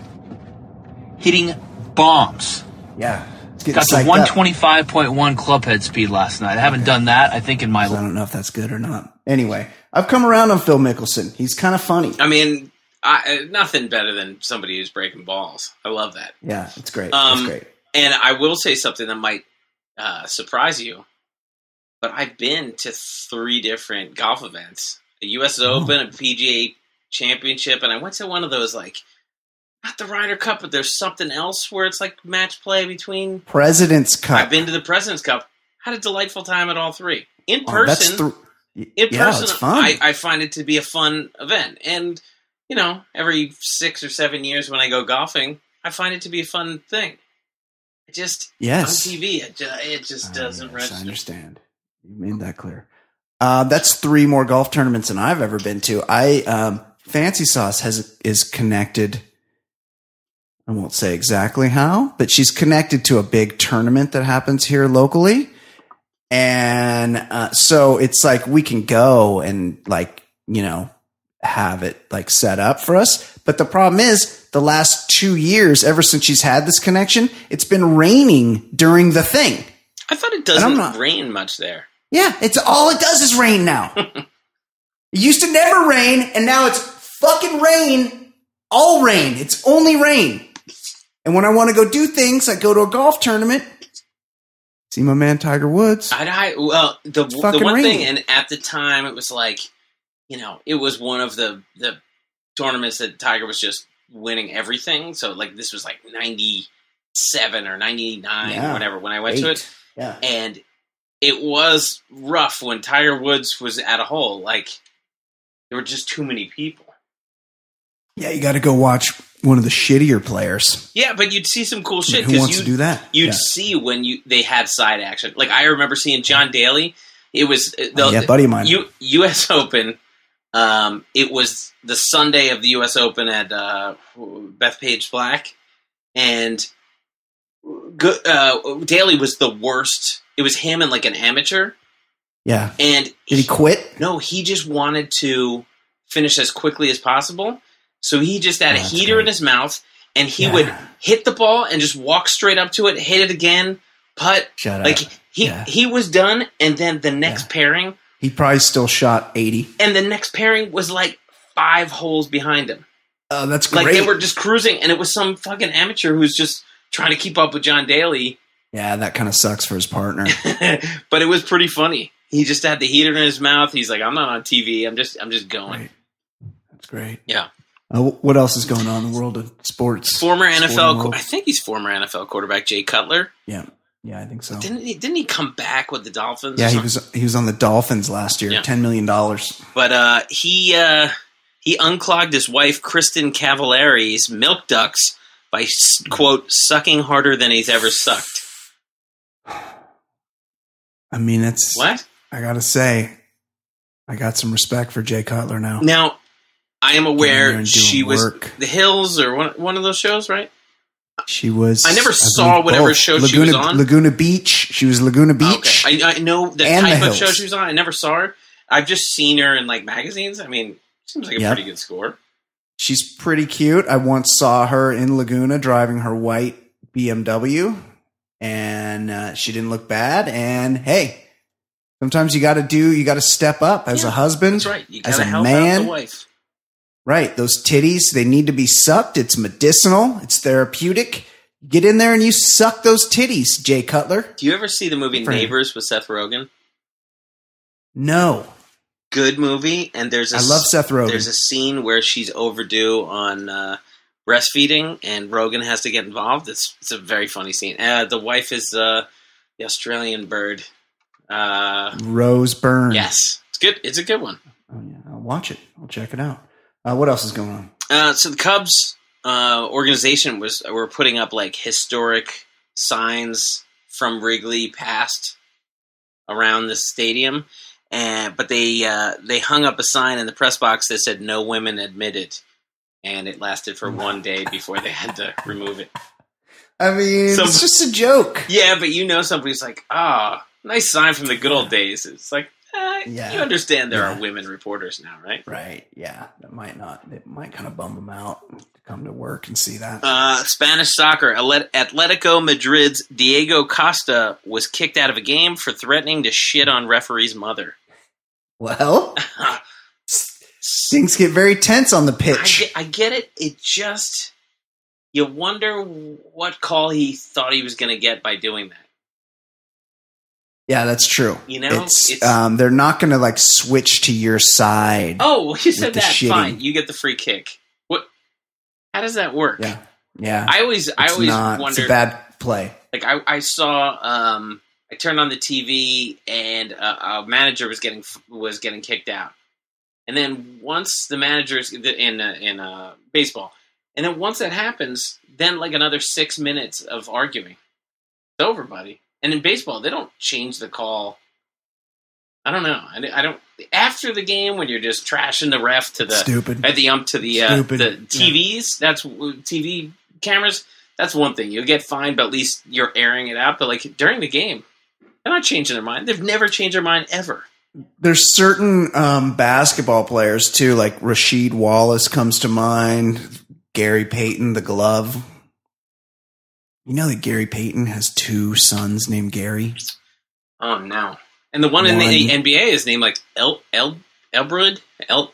hitting bombs. Yeah. It's getting Got to psyched up. 125.1 club head speed last night. I haven't done that, I think, in my I don't know if that's good or not. Anyway, I've come around on Phil Mickelson. He's kind of funny. I mean, I, uh, nothing better than somebody who's breaking balls. I love that. Yeah, it's great. Um, it's great. And I will say something that might uh, surprise you, but I've been to three different golf events: a U.S. Oh. Open, a PGA Championship, and I went to one of those like not the Ryder Cup, but there's something else where it's like match play between. President's Cup. I've been to the President's Cup. Had a delightful time at all three in Oh, that's person. thr- in yeah, person. I, I find it to be a fun event. And, you know, every six or seven years when I go golfing, I find it to be a fun thing. It just, yes. on TV, it just, it just doesn't yes, I understand. You made that clear. Uh, that's three more golf tournaments than I've ever been to. I um, Fancy Sauce has is connected I won't say exactly how, but she's connected to a big tournament that happens here locally. And uh, so it's like we can go and like, you know, have it like set up for us. But the problem is the last two years, ever since she's had this connection, it's been raining during the thing. I thought it doesn't not- rain much there. Yeah, it's all it does is rain now. it used to never rain, and now it's fucking rain, all rain. It's only rain. And when I want to go do things, I go to a golf tournament, see my man Tiger Woods. I, I well the the one thing, and at the time it was like, you know, it was one of the the tournaments that Tiger was just winning everything. So like this was like ninety seven or ninety nine, Yeah. whatever. When I went to it, Yeah. and it was rough when Tiger Woods was at a hole. Like there were just too many people. Yeah, you got to go watch one of the shittier players. Yeah, but you'd see some cool shit Who because wants you to do that? you'd Yeah. see when you they had side action. Like I remember seeing John Daly. It was uh, the, Oh, yeah, buddy of mine. U, U.S. Open. Um, it was the Sunday of the U.S. Open at uh, Bethpage Black, and uh, Daly was the worst. It was him and like an amateur, Yeah. and Did he quit? no, he just wanted to finish as quickly as possible. So he just had Oh, a heater great. in his mouth, and he Yeah. would hit the ball and just walk straight up to it, hit it again, putt. Shut up. Like he Yeah. he was done, and then the next Yeah. pairing, He probably still shot 80. and the next pairing was like five holes behind him. Oh, that's great. Like they were just cruising, and it was some fucking amateur who's just trying to keep up with John Daly. yeah, that kind of sucks for his partner. but it was pretty funny. He just had the heater in his mouth. He's like, "I'm not on TV. I'm just I'm just going." Right. That's great. Yeah. Uh, what else is going on in the world of sports? Former NFL? I think he's former NFL quarterback Jay Cutler. Yeah, yeah, I think so. Didn't he? Didn't he come back with the Dolphins? Yeah, he was he was on the Dolphins last year. Yeah. Ten million dollars. But uh, he uh, he unclogged his wife Kristin Cavallari's milk ducts by quote sucking harder than he's ever sucked. I mean, it's What? I gotta say, I got some respect for Jay Cutler now. Now, I am aware she doing was. The Hills or one one of those shows, right? She was. I never believe, saw whatever both. show she Laguna, was on. Laguna Beach. She was Laguna Beach. Okay, I, I know the And the type of show she was on. I never saw her. I've just seen her in like magazines. I mean, seems like a Yep. pretty good score. She's pretty cute. I once saw her in Laguna driving her white BMW, and uh, she didn't look bad. And hey, sometimes you got to do, you got to step up as Yeah, a husband, That's right. You as gotta a help out man. the wife. Right. Those titties, they need to be sucked. It's medicinal. It's therapeutic. Get in there and you suck those titties, Jay Cutler. Do you ever see the movie him. Neighbors with Seth Rogen? No. Good movie, and there's a I love Seth Rogen. There's a scene where she's overdue on uh, breastfeeding, and Rogen has to get involved. It's it's a very funny scene. Uh, the wife is uh, the Australian bird. Uh, Rose Byrne. yes, it's good. It's a good one. Oh, yeah. I'll watch it. I'll check it out. Uh, what else is going on? Uh, so the Cubs uh, organization was were putting up like historic signs from Wrigley past around the stadium, and but they uh, they hung up a sign in the press box that said "No women admitted," and it lasted for one day before they had to remove it. I mean, Some- it's just a joke. Yeah, but you know somebody's like, "Ah, nice sign from the good old days." It's like, eh, Yeah. you understand there Yeah. are women reporters now, right? Right. Yeah. That might not, it might kind of bum them out to come to work and see that. Uh, Spanish soccer. Atletico Madrid's Diego Costa was kicked out of a game for threatening to shit on referee's mother. well, things get very tense on the I pitch. get, I get it. It just you wonder what call he thought he was going to get by doing that. Yeah, that's true. You know, it's, it's- um, they're not going to like switch to your side. Oh, well, you said that. shitting. Fine, you get the free kick. What? How does that work? Yeah. Yeah. I always, I always not, wondered. It's a bad play. like I, I saw um I turned on the TV and a, a manager was getting was getting kicked out, and then once the managers in uh, in uh, baseball, and then once that happens, then like another six minutes of arguing, it's over, buddy. And in baseball, they don't change the call. I don't know. I, I don't after the game when you're just trashing the ref to the Stupid. at the ump to the uh, the TVs. That's TV cameras, that's one thing. You'll get fined, but at least you're airing it out. But like during the game, they're not changing their mind. They've never changed their mind ever. There's certain um, basketball players too, like Rasheed Wallace comes to mind. Gary Payton, the glove. You know that Gary Payton has two sons named Gary. Oh no! And the one, in the NBA is named like El El Elbrud El.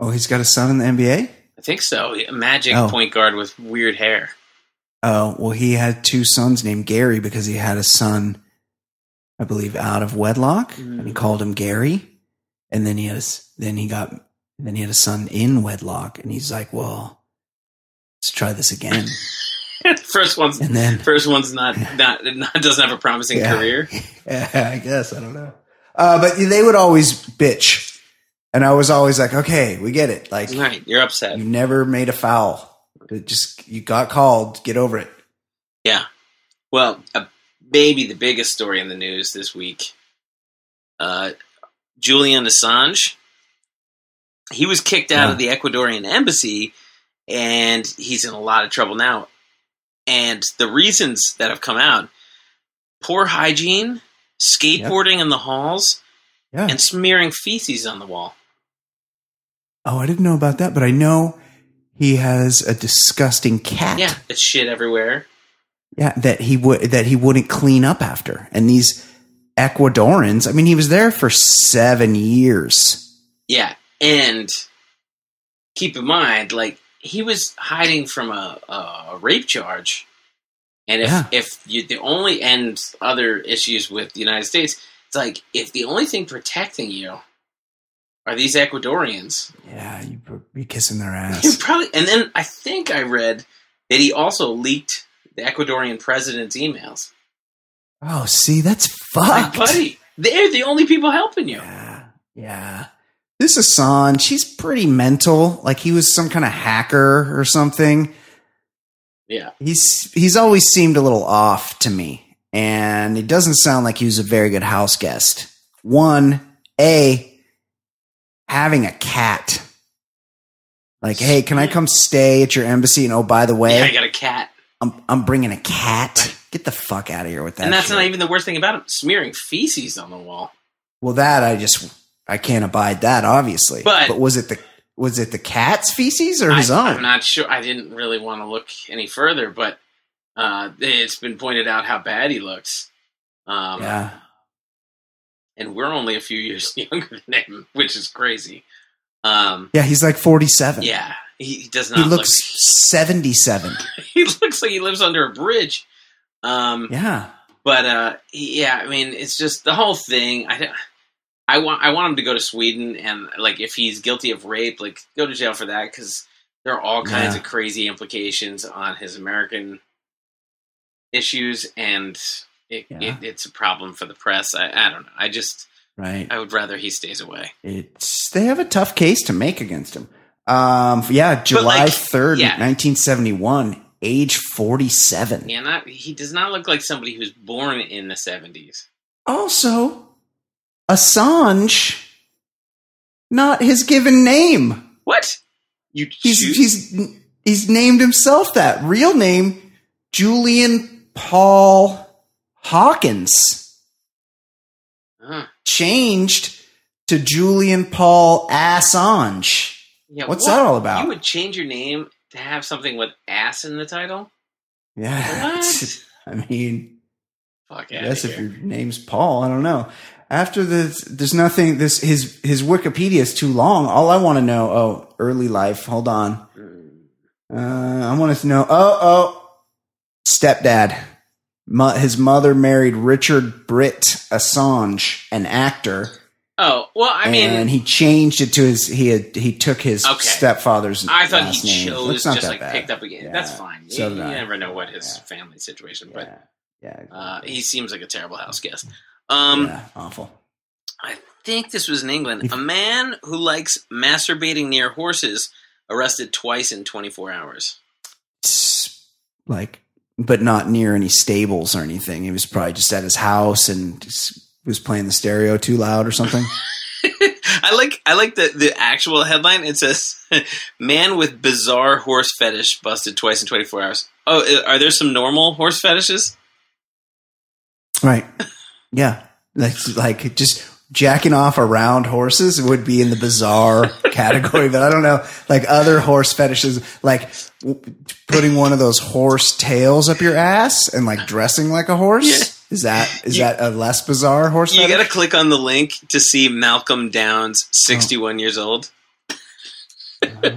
Oh, he's got a son in the NBA. I think so. A magic Oh. point guard with weird hair. Oh, well, he had two sons named Gary because he had a son, I believe, out of wedlock, and he mm. called him Gary. And then he had a, s- then he got, then he had a son in wedlock, and he's like, well, let's try this again. first one's And then, first one's not not, not doesn't have a promising Yeah. career. yeah, I guess I don't know. Uh, but they would always bitch, and I was always like, okay, we get it. Like, Right, you're upset. you never made a foul. It just you got called. Get over it. Yeah. Well, uh, maybe the biggest story in the news this week. Uh, Julian Assange. He was kicked out of the Ecuadorian embassy, and he's in a lot of trouble now. And the reasons that have come out: poor hygiene, skateboarding in the halls, Yeah. and smearing feces on the wall. Oh, I didn't know about that, but I know he has a disgusting cat. Yeah, it's shit everywhere. Yeah, that he would that he wouldn't clean up after. And these Ecuadorians, I mean, he was there for seven years. Yeah, and keep in mind, like he was hiding from a, a rape charge, and if Yeah. if you the only and other issues with the United States, it's like if the only thing protecting you are these Ecuadorians, Yeah, you be kissing their you ass. probably. And then I think I read that he also leaked the Ecuadorian president's emails. oh, see, that's Like, fucked. buddy, they're the only people helping you. Yeah, yeah. This Assange, she's pretty mental. Like he was some kind of hacker or something. Yeah, He's he's always seemed a little off to me, and it doesn't sound like he was a very good house guest. One, a having a cat. Like, hey, can I come stay at your embassy? And oh, by the way, yeah, I got a cat. I'm I'm bringing a cat. Get the fuck out of here with that. and that's shit. not even the worst thing about him smearing feces on the wall. well, that I just I can't abide that, obviously. But- was it the was it the cat's feces or his I, own? I'm not sure. I didn't really want to look any further, but uh, it's been pointed out how bad he looks. Um, yeah, And we're only a few years younger than him, which is crazy. Um, yeah, he's like 47. yeah, he, does not he look. looks 77. he looks like he lives under a bridge. Um, Yeah, But uh, yeah, I mean, it's just the whole thing. I, don't- I want I want him to go to Sweden and like if he's guilty of rape, like go to jail for that because there are all kinds Yeah. of crazy implications on his American issues, and it, Yeah. it, it's a problem for the press. I, I don't know. I just right. I would rather he stays away. It's they have a tough case to make against him. Um, yeah, July like, 3rd, yeah. 1971, age 47. Yeah, not he does not look like somebody who's born in the seventies. Also, Assange, not his given name. What you? He's choose- he's he's named himself that real name, Julian Paul Hawkins, Huh. changed to Julian Paul Assange. Yeah, What's what? that all about? You would change your name to have something with ass in the title. Yeah, What? I mean, Fuck I guess if your name's Paul, I don't know. After this, there's nothing. This his his Wikipedia is too long. All I want to know. Oh, early life. Hold on. Uh, I want to know. Oh, oh, stepdad. Mo- his mother married Richard Britt Assange, an actor, Oh well, I mean, and he changed it to his. He had he took his Okay. stepfather's. I thought last he name. chose just like bad. picked up again. Yeah. That's fine. So you, you never know what his Yeah. family situation, Yeah, but yeah, uh, he seems like a terrible house guest. Um, yeah, awful. I think this was in England. A man who likes masturbating near horses arrested twice in 24 hours. It's like, but not near any stables or anything. He was probably just at his house and was playing the stereo too loud or something. I I like I like the the actual headline. It says, "Man with bizarre horse fetish busted twice in 24 hours." Oh, uh, are there some normal horse fetishes? Right. Yeah. Like, like just jacking off around horses would be in the bizarre category, but I don't know, like other horse fetishes, like putting one of those horse tails up your ass and like dressing like a horse. Is that is You- that a less bizarre horse You got to click on the link to see Malcolm Downs, 61 years old. Oh,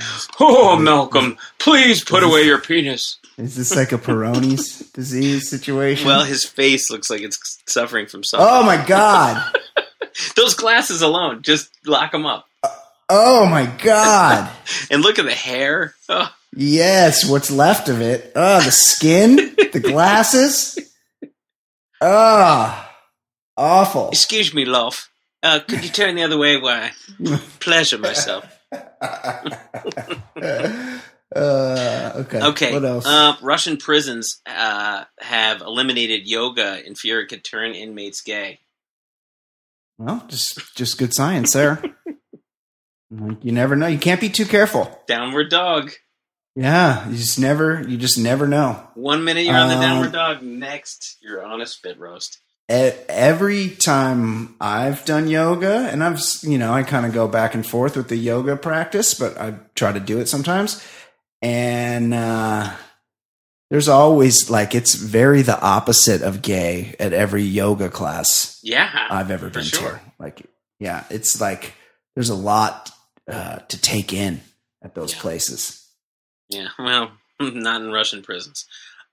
oh Malcolm, please put away your penis. Is this like a Peyronie's disease situation? Well, his face looks like it's suffering from something. oh my god! Those glasses alone, just lock them up. Oh my god! And look at the hair. Oh, Yes, what's left of it? Oh, the skin, the glasses. Ah, awful. excuse me, love. Uh, could you turn the other way while I pleasure myself? Uh, okay. Okay. What else? Uh, Russian prisons uh, have eliminated yoga in fear it could turn inmates gay. well, just just good science there. You never know. You can't be too careful. Downward dog. Yeah, you just never. You just never know. One minute you're on the Um, downward dog, next you're on a spit roast. Every time I've done yoga, and I've you know I kind of go back and forth with the yoga practice, but I try to do it sometimes. And uh, there's always like it's very the opposite of gay at every yoga class Yeah, I've ever been sure. to. Like, yeah, it's like there's a lot uh, to take in at those Yeah. places. Yeah, well, not in Russian prisons.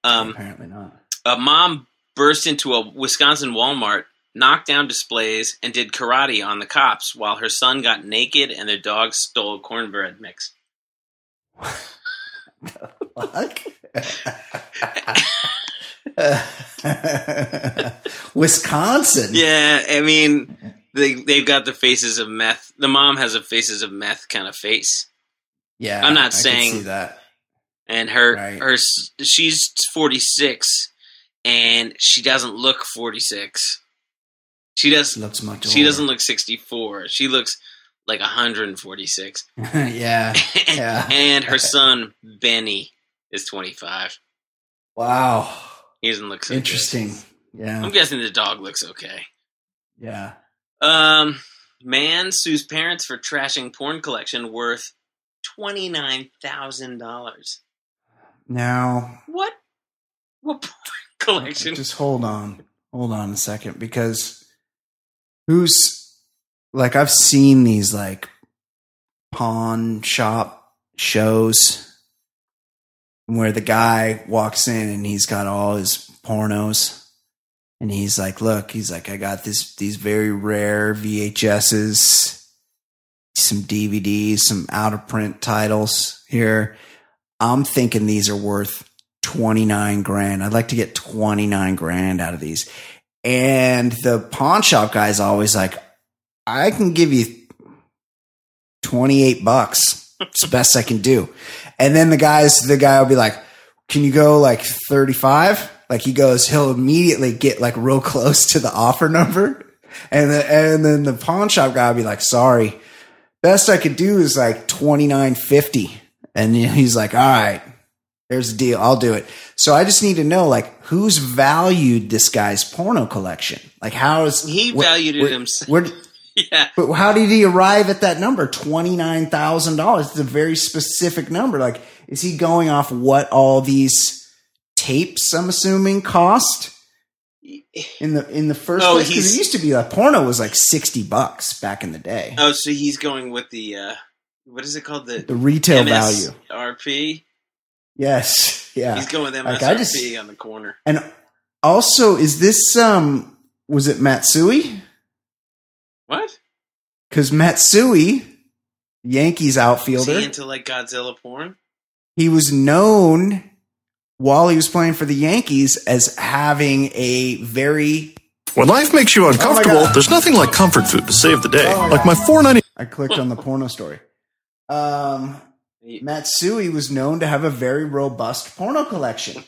Um, Apparently not. a mom burst into a Wisconsin Walmart, knocked down displays, and did karate on the cops while her son got naked and their dog stole cornbread mix. Fuck. Wisconsin. Yeah, I mean, they they've got the faces of meth. The mom has a faces of meth kind of face, Yeah, I'm not I saying- see that. and her Right. her she's 46, and she doesn't look 46. She does. Looks much. She doesn't look 64. She looks like 146. yeah. Yeah. and her son Benny is 25. Wow. He doesn't look so good. Interesting. Yeah. I'm guessing the dog looks okay. Yeah. Um, man sues parents for trashing porn collection worth twenty nine thousand dollars. Now, What? What porn collection? just hold on. Hold on a second because who's like I've seen these like pawn shop shows where the guy walks in and he's got all his pornos and he's like, "Look, he's like I got this these very rare VHSs, some DVDs, some out of print titles here. I'm thinking these are worth 29 grand. I'd like to get 29 grand out of these." And the pawn shop guy's always like, I can give you 28 bucks. It's the best I can do. And then the guys, the guy will be like, can you go like 35? Like he goes, he'll immediately get like real close to the offer number. And, the, and then the pawn shop guy will be like, sorry, best I could do is like 29.50. And he's like, all right, there's a deal. I'll do it. So I just need to know, like, who's valued this guy's porno collection? Like, how is He valued it himself. Yeah, but how did he arrive at that number? Twenty nine thousand dollars. It's a very specific number. Like, is he going off what all these tapes? I'm assuming cost in the in the first Oh, place because it used to be like porno was like sixty bucks back in the day. Oh, so he's going with the uh, what is it called? The the retail value. RP. Yes. Yeah. He's going with MSRP Like, I just- on the corner. And also, is this um was it Matsui? What? Because Matsui, Yankees Is outfielder, he into like Godzilla porn? he was known while he was playing for the Yankees as having a very When life makes you uncomfortable, Oh there's nothing like comfort food to save the day. Oh my like my God. 490 I clicked on the porno story. Um Matsui was known to have a very robust porno collection.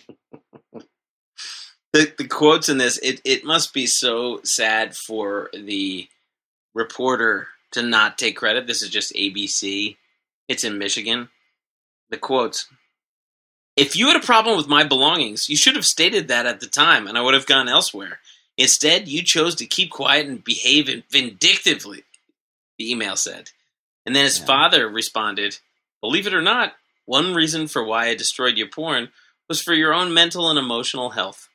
the the quotes in this it, it must be so sad for the reporter to not take credit. This is just ABC. It's in Michigan. The quotes. If you had a problem with my belongings, you should have stated that at the time, and I would have gone elsewhere. Instead, you chose to keep quiet and behave vindictively, the email said. And then his Yeah. father responded, Believe it or not, one reason for why I destroyed your porn was for your own mental and emotional health.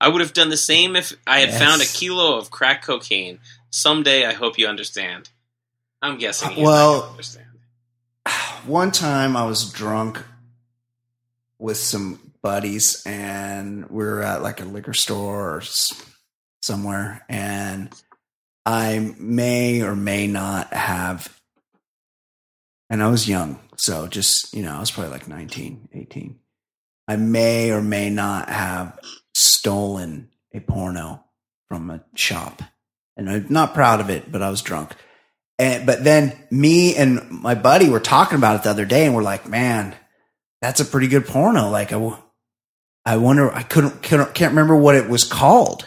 I would have done the same if I had Yes. found a kilo of crack cocaine. Someday, I hope you understand. I'm guessing he's Well- understand. One time I was drunk with some buddies and we were at like a liquor store or somewhere and I may or may not have and I was young so just you know I was probably like 19 18 I may or may not have stolen a porno from a shop and I'm not proud of it but I was drunk and but then me and my buddy were talking about it the other day, and we're like, "Man, that's a pretty good porno." Like, I, I wonder, I couldn't, can't remember what it was called.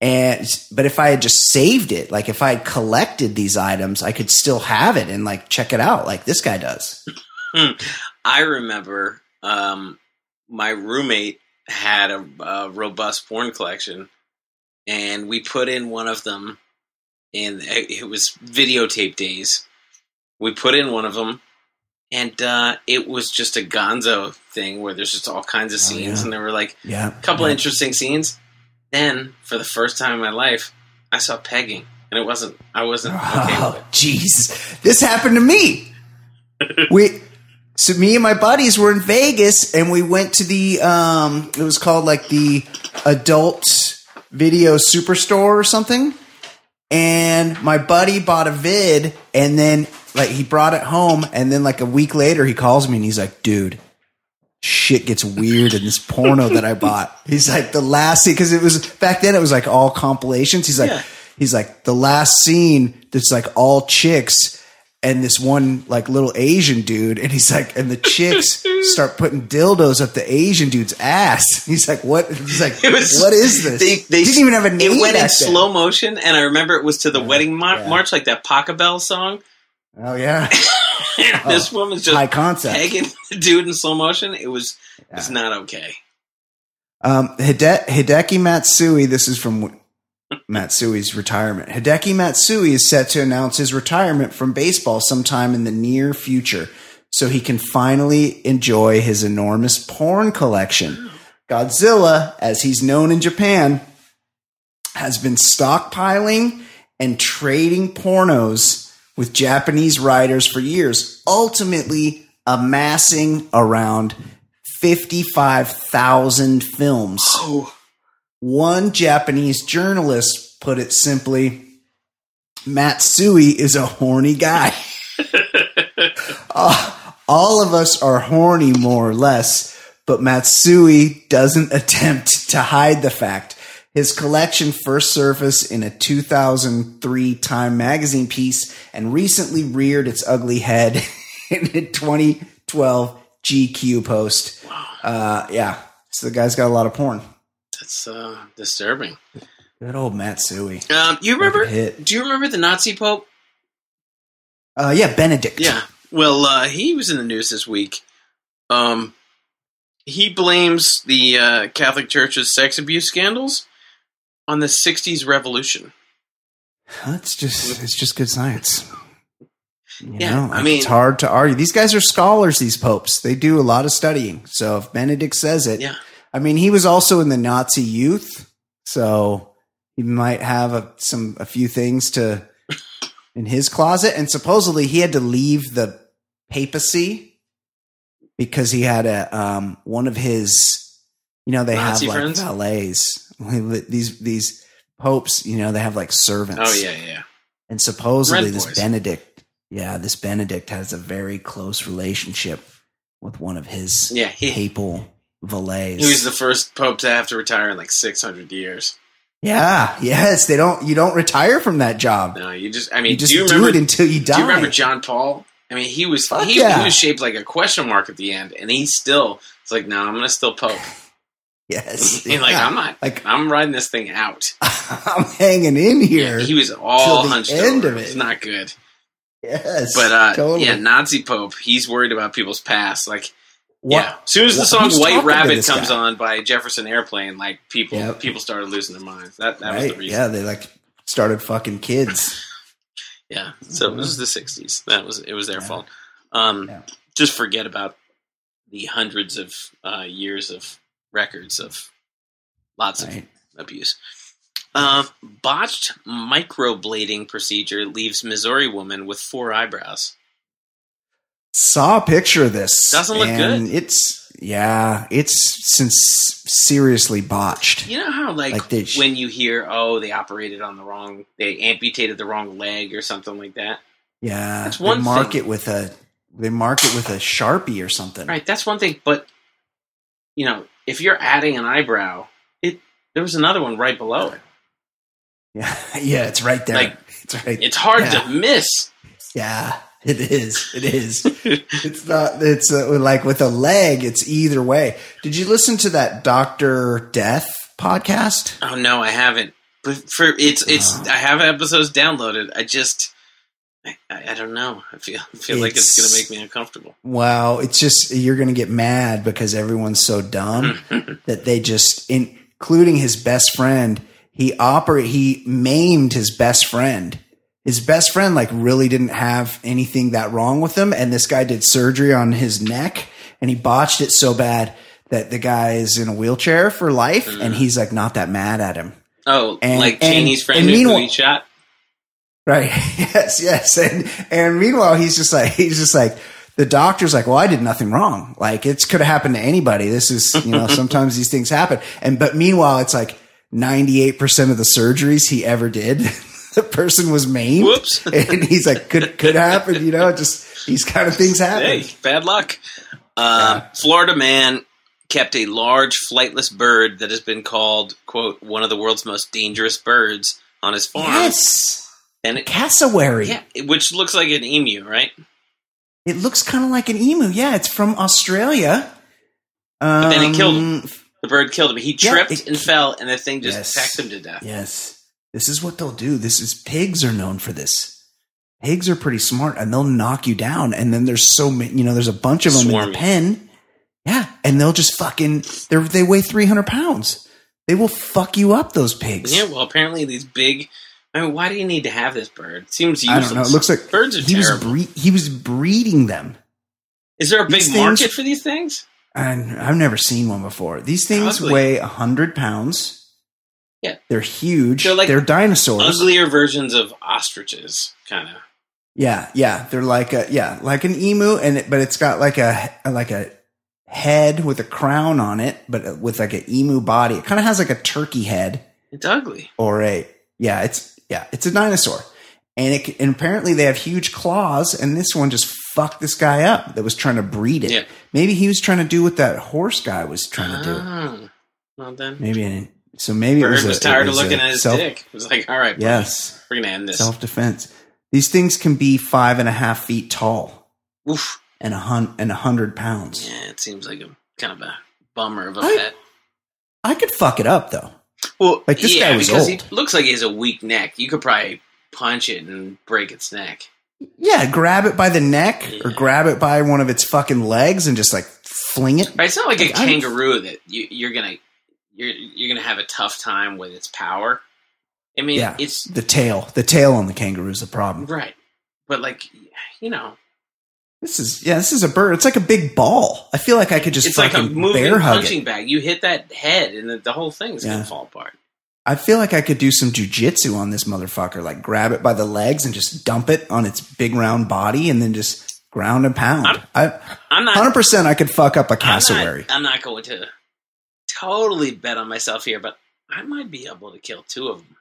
And but if I had just saved it, like if I had collected these items, I could still have it and like check it out, like this guy does. I remember um, my roommate had a, a robust porn collection, and we put in one of them. And it it was videotape days. We put in one of them, and uh, it was just a Gonzo thing where there's just all kinds of Oh, scenes, yeah. and there were like Yeah, a couple yeah. of interesting scenes. Then, for the first time in my life, I saw pegging, and it wasn't. I wasn't okay with Oh, it. jeez. This happened to me. we so me and my buddies were in Vegas and we went to the um it was called like the adult video superstore or something. And my buddy bought a vid and then like he brought it home and then like a week later he calls me and he's like, dude, shit gets weird in this porno that I bought. He's like the last scene because it was back then it was like all compilations. He's like Yeah. he's like the last scene that's like all chicks and this one like little Asian dude and he's like and the chicks start putting dildos up the Asian dude's ass. He's like what he's like It was- what is this? They, they didn't even have a name. It went in then. slow motion, and I remember it was to the wedding mar- yeah. march, like that Pachelbel song. Oh yeah. And this woman's just High concept. pegging the dude in slow motion. It was it's not okay. Um, Hide- Hideki Matsui, this is from Matsui's retirement. Hideki Matsui is set to announce his retirement from baseball sometime in the near future so he can finally enjoy his enormous porn collection. Godzilla, as he's known in Japan, has been stockpiling and trading pornos with Japanese writers for years, ultimately amassing around 55,000 films. Oh. One Japanese journalist put it simply Matsui is a horny guy. Uh, all of us are horny, more or less, but Matsui doesn't attempt to hide the fact. His collection first surfaced in a 2003 Time magazine piece and recently reared its ugly head in a 2012 GQ post. Uh, yeah, so the guy's got a lot of porn. That's uh, disturbing. Good old Matsui. Um, you remember? Like a hit. Do you remember the Nazi Pope? Uh, yeah, Benedict. Yeah. Well, uh, he was in the news this week. Um, he blames the uh, Catholic Church's sex abuse scandals on the '60s revolution. That's just it's just good science. You Yeah, know, I mean- it's hard to argue. These guys are scholars. These popes, they do a lot of studying. So if Benedict says it, Yeah. I mean, he was also in the Nazi youth, so he might have a, some a few things to in his closet. And supposedly, he had to leave the papacy because he had a um, one of his, you know, they Nazi have like valets. These these popes, you know, they have like servants. Oh yeah, yeah. And supposedly Red this boys. Benedict, yeah, this Benedict has a very close relationship with one of his Yeah, he- papal valets. He was the first pope to have to retire in like 600 years. yeah, yes, they don't you don't retire from that job. No, you just. I mean, You just do you remember? it until you die? Do you remember. John Paul? I mean, he was he, yeah. he was shaped like a question mark at the end, and he still it's like, no, I'm gonna still pope. Yes. He's like, I'm not. Like I'm riding this thing out. I'm hanging in here. He was all hunched end over. of it. It's not good. yes. But uh, totally. yeah, Nazi Pope. He's worried about people's past. Like, What- yeah. As soon as the song "White Rabbit" comes guy? on by Jefferson Airplane, like people Yep. people started losing their minds. That that was the reason. Yeah, they like started fucking kids. Yeah. So it was the '60s. That was it was their Yeah. fault. Um, Yeah. Just forget about the hundreds of uh, years of records of lots of abuse. Uh, botched microblading procedure leaves Missouri woman with four eyebrows. Saw a picture of this. Doesn't look and good. It's yeah, it's since seriously botched. You know how like, Like they sh- when you hear, oh, they operated on the wrong, they amputated the wrong leg or something like that. Yeah, That's they one mark thing. it with a they mark it with a sharpie or something. Right, that's one thing. But you know, if you're adding an eyebrow, it there was another one right below it. Yeah, yeah, it's right there. Like, it's right. It's hard Yeah. to miss. Yeah, it is. It is. it's not. It's uh, like with a leg. It's either way. Did you listen to that Doctor Death podcast? Oh no, I haven't. But for it's it's. I have episodes downloaded. I just I, I, don't know. I feel I feel like it's It's- gonna make me uncomfortable. Wow, it's just you're going to get mad because everyone's so dumb that they just, including his best friend, he operate he maimed his best friend. His best friend like really didn't have anything that wrong with him, and this guy did surgery on his neck, and he botched it so bad that the guy is in a wheelchair for life, and mm. he's like not that mad at him. Oh, And- like and- Cheney's friend and who he shot. Right. Yes, yes. And and meanwhile he's just like he's just like the doctor's like, Well, I did nothing wrong. Like it could have happened to anybody. This is you know, sometimes these things happen. And but meanwhile it's like ninety eight percent of the surgeries he ever did, the person was maimed. Whoops. And he's like, could could happen, you know, just these kind of things happen. Hey, bad luck. Uh, Florida man kept a large flightless bird that has been called "quote one of the world's most dangerous birds" on his farm. Yes. and it, Cassowary. yeah, which looks like an emu, right? It looks kind of like an emu. Yeah, it's from Australia. But then it killed Um, him. The bird killed him. He Yeah, tripped it- and fell, and the thing just Yes. pecked him to death. Yes. This is what they'll do. This is pigs are known for this. Pigs are pretty smart and they'll knock you down. And then there's so many, you know, there's a bunch of them in the pen. Yeah. And they'll just fucking, they're, they weigh 300 pounds. They will fuck you up, those pigs. Yeah, well, apparently these big. I mean, why do you need to have this bird? It seems I don't know. It looks like birds are he was, bre- he was breeding them. Is there a big things- market for these things? And I've never seen one before. These things Ugly. weigh 100 pounds. Yeah. They're huge. They're like They're, dinosaurs. Uglier versions of ostriches, kind of. Yeah, yeah, they're like a yeah, like an emu, and it, but it's got like a like a head with a crown on it, but uh, with like an emu body. It kind of has like a turkey head It's ugly. or a yeah, it's yeah, it's a dinosaur, and it and apparently they have huge claws, and this one just fucked this guy up that was trying to breed it. Yeah. Maybe he was trying to do what that horse guy was trying to do. Oh, well then. Maybe so. Maybe Bird it was, was, a, tired it of looking at his self- dick. It was like, all right, buddy, Yes, we're gonna end this. self defense. These things can be five and a half feet tall Oof. and a hun- and a hundred pounds. Yeah, it seems like a kind of a bummer of a I- pet. I could fuck it up though. Well, like, this yeah, guy was because old. he looks like he has a weak neck. You could probably punch it and break its neck. Yeah, grab it by the neck or grab it by one of its fucking legs and just like fling it. Right? It's not like a Like, I'm- kangaroo that you, you're gonna you're you're gonna have a tough time with its power. I mean, Yeah, it's the tail. The tail on the kangaroo is the problem. right, but like you know, This is yeah, this is a bird. It's like a big ball. I feel like I could just it's like a moving bear hug punching it. bag. You hit that head, and the, the whole thing's Yeah. gonna fall apart. I feel like I could do some jujitsu on this motherfucker. Like grab it by the legs and just dump it on its big round body and then just ground and pound. I'm- I I'm not hundred percent I could fuck up a I'm cassowary. not, I'm not going to totally bet on myself here, but I might be able to kill two of them.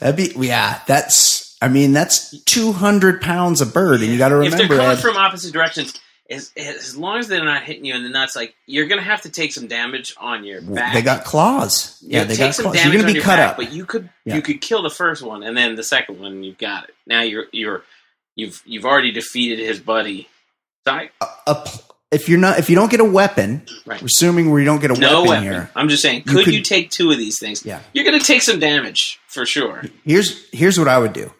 That'd be yeah. That's I mean that's two hundred pounds a bird, and you got to remember if they're coming Ed, from opposite directions, as, as long as they're not hitting you in the nuts, like you're gonna have to take some damage on your back. they got claws. You Yeah, they take got some claws. damage You're gonna be cut back, up. but you could Yeah. you could kill the first one, and then the second one you've got it. Now you're you're you've you've already defeated his buddy. So I, a pl- if you're not if you don't get a weapon, Right. assuming we don't get a no weapon, weapon. here. I'm just saying, You could, could- you take two of these things? Yeah. You're going to take some damage for sure. Here's here's what I would do.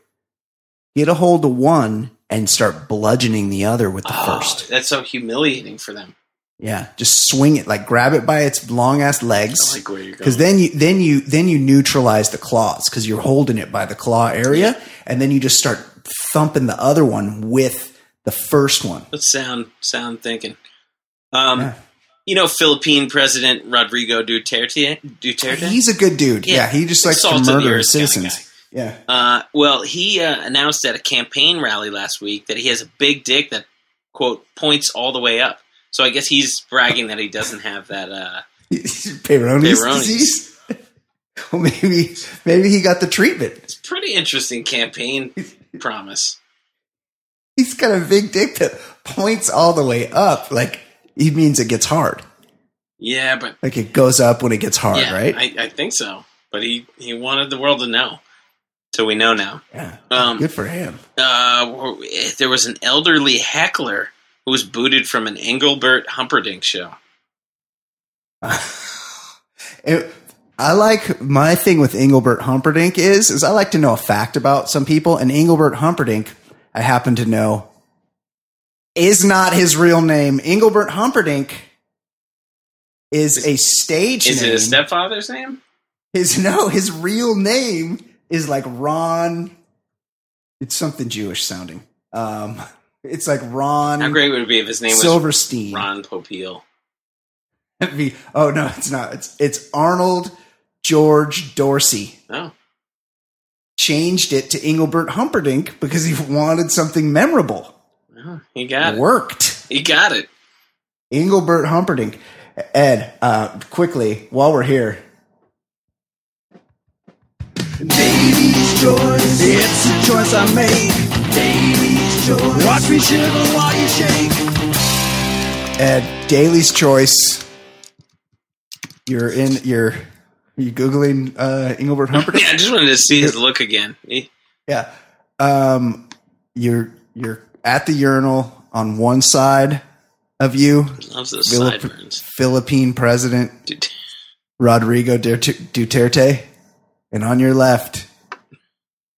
Get a hold of one and start bludgeoning the other with the Oh, first. That's so humiliating for them. Yeah, just swing it like grab it by its long ass legs. I like where you're Because then you then you then you neutralize the claws because you're holding it by the claw area, and then you just start thumping the other one with the first one. That's sound sound thinking. Um, Yeah. you know, Philippine President Rodrigo Duterte. Duterte. He's a good dude. Yeah, Yeah. he just likes to of murder his citizens. Yeah, Uh, well, he uh, announced at a campaign rally last week that he has a big dick that quote points all the way up. So I guess he's bragging that he doesn't have that. Uh, Peyronie's Peyronie's. disease. well, maybe maybe he got the treatment. it's a pretty interesting campaign promise. He's got a big dick that points all the way up. Like he means it gets hard. Yeah, but Like it goes up when it gets hard, yeah, right? I, I think so. But he he wanted the world to know, so we know now. yeah. Um, Good for him. uh, there was an elderly heckler who was booted from an Engelbert Humperdinck show. It- I like my thing with Engelbert Humperdinck is is I like to know a fact about some people, and Engelbert Humperdinck, I happen to know, is not his real name. Engelbert Humperdinck is a stage Is name. it his stepfather's name? his no, his real name is like Ron. It's something Jewish sounding. Um, it's like Ron How great would it be if his name was Silverstein. Ron Popeil? Be- oh no, it's not. It's it's Arnold George Dorsey. Oh, changed it to Engelbert Humperdinck because he wanted something memorable. oh, he got it. Worked. He got it. Engelbert Humperdinck. Ed, uh, quickly, while we're here. Baby's choice. It's a choice I make. Baby's choice. Watch me shiver while you shake. Ed, Daly's Choice. You're in, you're, are you Googling uh, Engelbert Humperdinck? Yeah, I just wanted to see his look again. Yeah. Um, you're, you're at the urinal on one side of you, loves those sideburns. Philippine president Rodrigo Duterte, and on your left,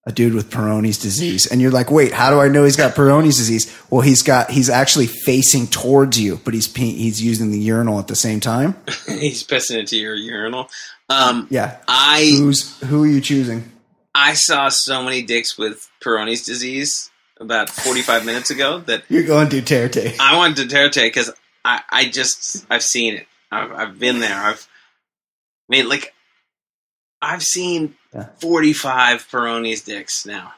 a dude with Peyronie's disease. And you're like, wait, how do I know he's got Peyronie's disease? Well, he's got he's actually facing towards you, but he's he's using the urinal at the same time. he's pissing into your urinal. Um, Yeah, I who's who are you choosing? I saw so many dicks with Peyronie's disease about 45 minutes ago that You're going to Duterte. I want Duterte because I, I just I've seen it. I've, I've been there. I've I mean like I've seen Yeah. 45 Peyronie's dicks now.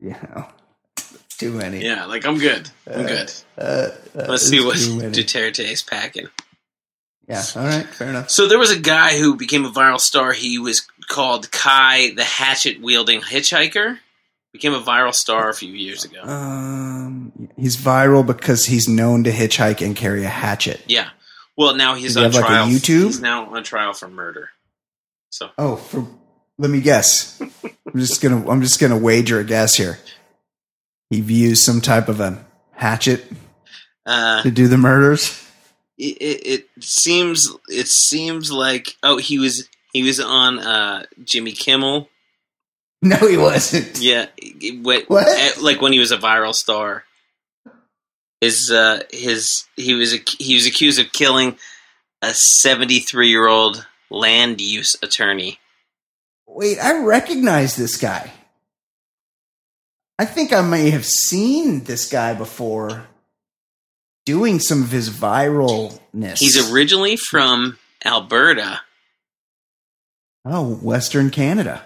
Yeah, too many. Yeah, like I'm good. I'm good. Uh, uh, Let's see what many. Duterte's packing. Yeah, all right, fair enough. So there was a guy who became a viral star. He was called Kai, the hatchet wielding hitchhiker. Became a viral star a few years ago. Um, he's viral because he's known to hitchhike and carry a hatchet. Yeah. Well, now he's Does he on have, like, a trial. YouTube? He's now on trial for murder. So Oh, for let me guess. I'm just gonna I'm just gonna wager a guess here. He views some type of a hatchet uh, to do the murders. it, it, it seems it seems like oh he was he was on uh, Jimmy Kimmel. No, he wasn't. Yeah, What? eh, like when he was a viral star. His uh, his he was he was accused of killing a 73 year old land use attorney. Wait, I recognize this guy. I think I may have seen this guy before doing some of his viralness. He's originally from Alberta. oh, Western Canada.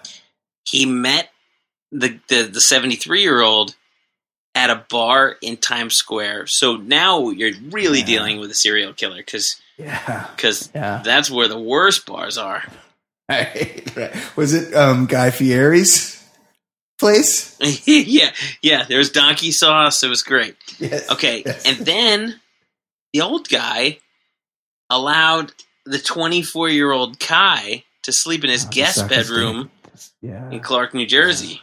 He met the the the 73 year old at a bar in Times Square. So now you're really Yeah. dealing with a serial killer because Yeah. because Yeah. that's where the worst bars are. Right, right. Was it um, Guy Fieri's place? yeah, yeah. There was donkey sauce. It was great. Yes. Okay, Yes. and then the old guy allowed the 24 year old Kai to sleep in his Oh, guest bedroom Yeah. in Clark, New Jersey.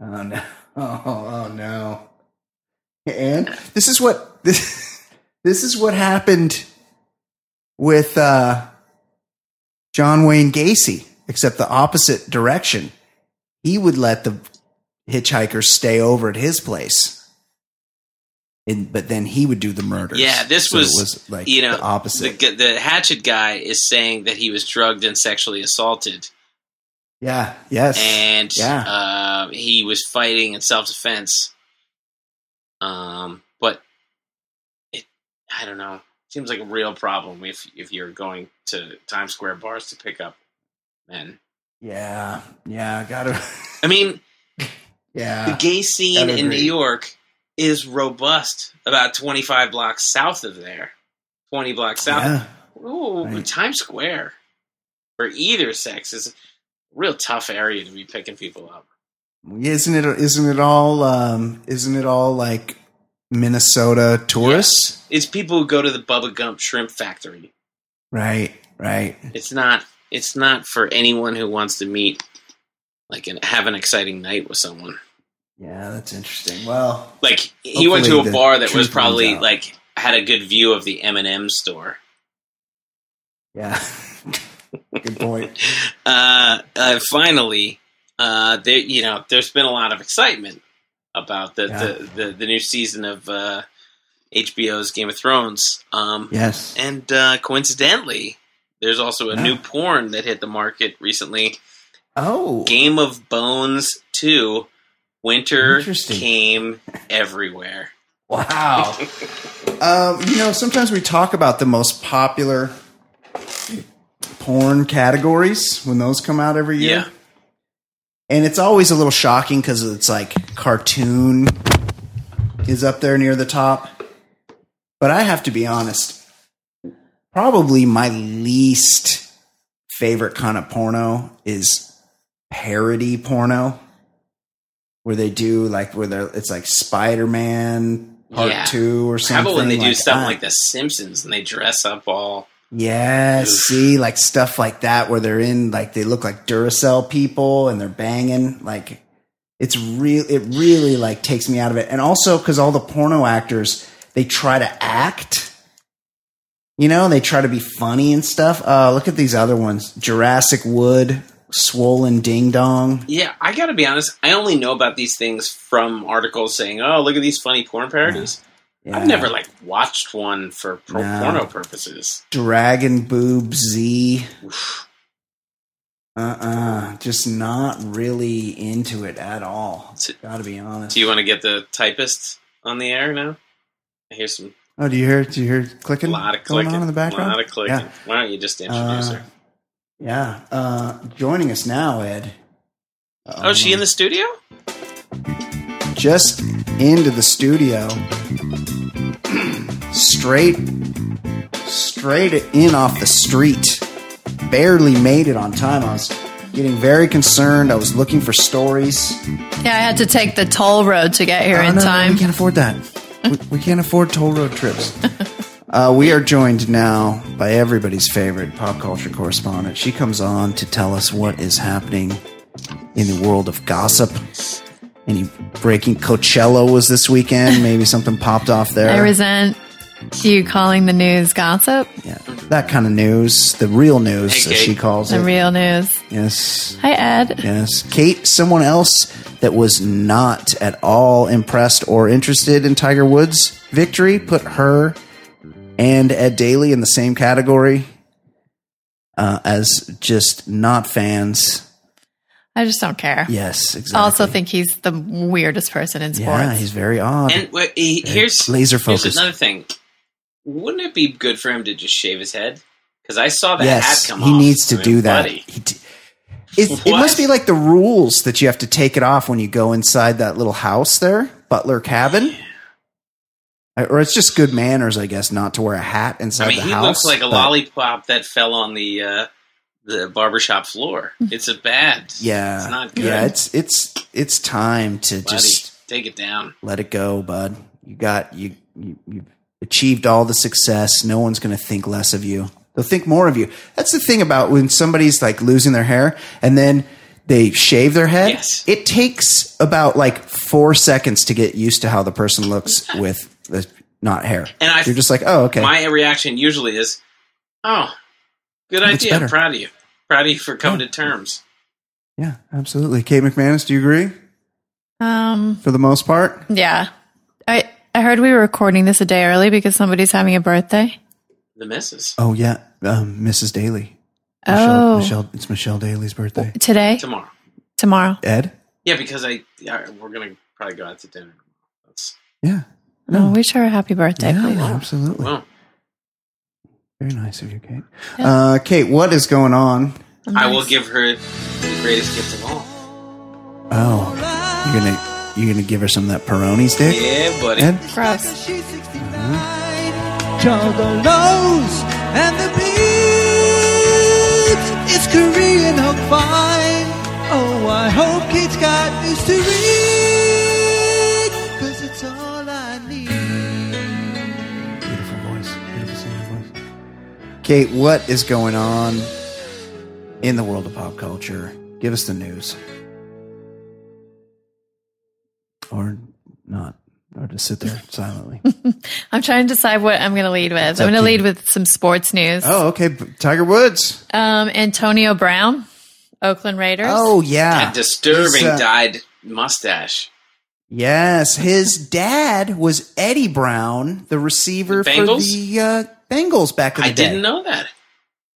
Oh no! Oh, oh no! And this is what this this is what happened with uh, John Wayne Gacy, except the opposite direction. He would let the hitchhikers stay over at his place. And, but then he would do the murders. Yeah, this So it was, like you know the opposite. The, the hatchet guy is saying that he was drugged and sexually assaulted, yeah. Yes. and Yeah. uh, he was fighting in self defense. Um, but it, I don't know. Seems like a real problem if if you're going to Times Square bars to pick up men. yeah. Yeah. Gotta. I mean, yeah, the gay scene in New. York is robust. About 25 blocks south of there, 20 blocks south. Yeah. Ooh, Right. Times Square for either sex is a real tough area to be picking people up. Isn't it? Isn't it all? Um, isn't it all like Minnesota tourists? It's people who go to the Bubba Gump Shrimp Factory. Right. Right. It's not. It's not for anyone who wants to meet, like, and have an exciting night with someone. Yeah, that's interesting. Well, Like he went to a bar that was probably like had a good view of the M and M store. yeah. Good point. uh, uh, finally, uh, there you know, there's been a lot of excitement about the Yeah. the, the, the new season of uh, HBO's Game of Thrones. Um, Yes. and uh, coincidentally, there's also a Yeah. new porn that hit the market recently. Oh. Game of Bones Two. Winter came everywhere. Wow. um, you know, sometimes we talk about the most popular porn categories when those come out every year. Yeah. And it's always a little shocking because it's like cartoon is up there near the top. But I have to be honest, probably my least favorite kind of porno is parody porno. Where they do like where they're it's like Spider Man part Yeah. two or something. How about when they do stuff that. like The Simpsons and they dress up all? Yes, see, like stuff like that where they're in like they look like Duracell people and they're banging. Like it's real. It really like takes me out of it. And also because all the porno actors they try to act. You know, they try to be funny and stuff. Uh, look at these other ones: Jurassic Wood, Swollen Ding Dong. Yeah, I got to be honest. I only know about these things from articles saying, "Oh, look at these funny porn parodies." Yeah. I've never like watched one for pro- No. porno purposes. Dragon Boob Z. Uh uh just not really into it at all. So- Gotta be honest. Do you want to get the typist on the air now? I hear some Oh, do you hear? Do you hear clicking A lot of clicking on in the background? A lot of clicking. Yeah, Why don't you just introduce Uh, her? yeah. Uh, joining us now, Ed. Oh, is she in the studio? Just into the studio, straight, straight in off the street. Barely made it on time. I was getting very concerned. I was looking for stories. Yeah, I had to take the toll road to get here Oh, in no, no, time. we can't afford that. we, we can't afford toll road trips. Uh, we are joined now by everybody's favorite pop culture correspondent. She comes on to tell us what is happening in the world of gossip. Any breaking Coachella was this weekend. Maybe something popped off there. I resent you calling the news gossip. yeah, that kind of news, the real news, Hey, as she calls The it. The real news. yes, Hi, Ed. yes. Kate, someone else that was not at all impressed or interested in Tiger Woods' victory, put her and Ed Daly in the same category uh, as just not fans. I just don't care. Yes, exactly. I also think he's the weirdest person in sports. yeah, he's very odd. And wait, he- here's laser here's another thing. Wouldn't it be good for him to just shave his head? Because I saw the yes, hat come he off. He needs to I mean, do that. buddy. He d- it, it must be like the rules that you have to take it off when you go inside that little house there, Butler cabin. Or it's just good manners, I guess, not to wear a hat inside I mean, the he house. looks like a but- lollipop that fell on the uh, the barbershop floor. It's a bad. Yeah, it's not good. yeah, it's it's it's time to Buddy, just take it down. let it go, bud. You got you you you've achieved all the success. No one's going to think less of you. They'll think more of you. That's the thing about when somebody's like losing their hair and then they shave their head. Yes. It takes about like four seconds to get used to how the person looks with the not hair. And I- You're just like, oh, okay. My reaction usually is, "Oh, good That's idea. better. I'm proud of you. Proud of you for coming to terms." yeah, absolutely. Kate McManus, do you agree Um, for the most part? yeah. I I heard we were recording this a day early because somebody's having a birthday. The missus Oh yeah, um, Mrs. Daly. Oh. Michelle, it's Michelle Daly's birthday. Today, tomorrow. tomorrow. Ed? Yeah, because I yeah, we're gonna probably go out to dinner. That's Yeah. No, wish her a happy birthday, Yeah, please. absolutely. well. Very nice of you, Kate. Uh, Kate, what is going on? I will give her the greatest gift of all. Oh, you're gonna you're gonna give her some of that Peroni stick? Yeah, buddy. Ed? Gross. Juggalos and the beats. It's Korean hook fine. Oh, I hope Kate's got news to read. Cause it's all I need. Beautiful voice. Beautiful singing voice. Kate, what is going on in the world of pop culture? Give us the news. Or not. Or just sit there silently. I'm trying to decide what I'm going to lead with. up I'm going to to lead with some sports news. oh, okay. Tiger Woods. Um, Antonio Brown, Oakland Raiders. Oh, yeah. That disturbing uh, dyed mustache. Yes, his dad was Eddie Brown, the receiver The for the uh, Bengals back in the I day. I didn't know that.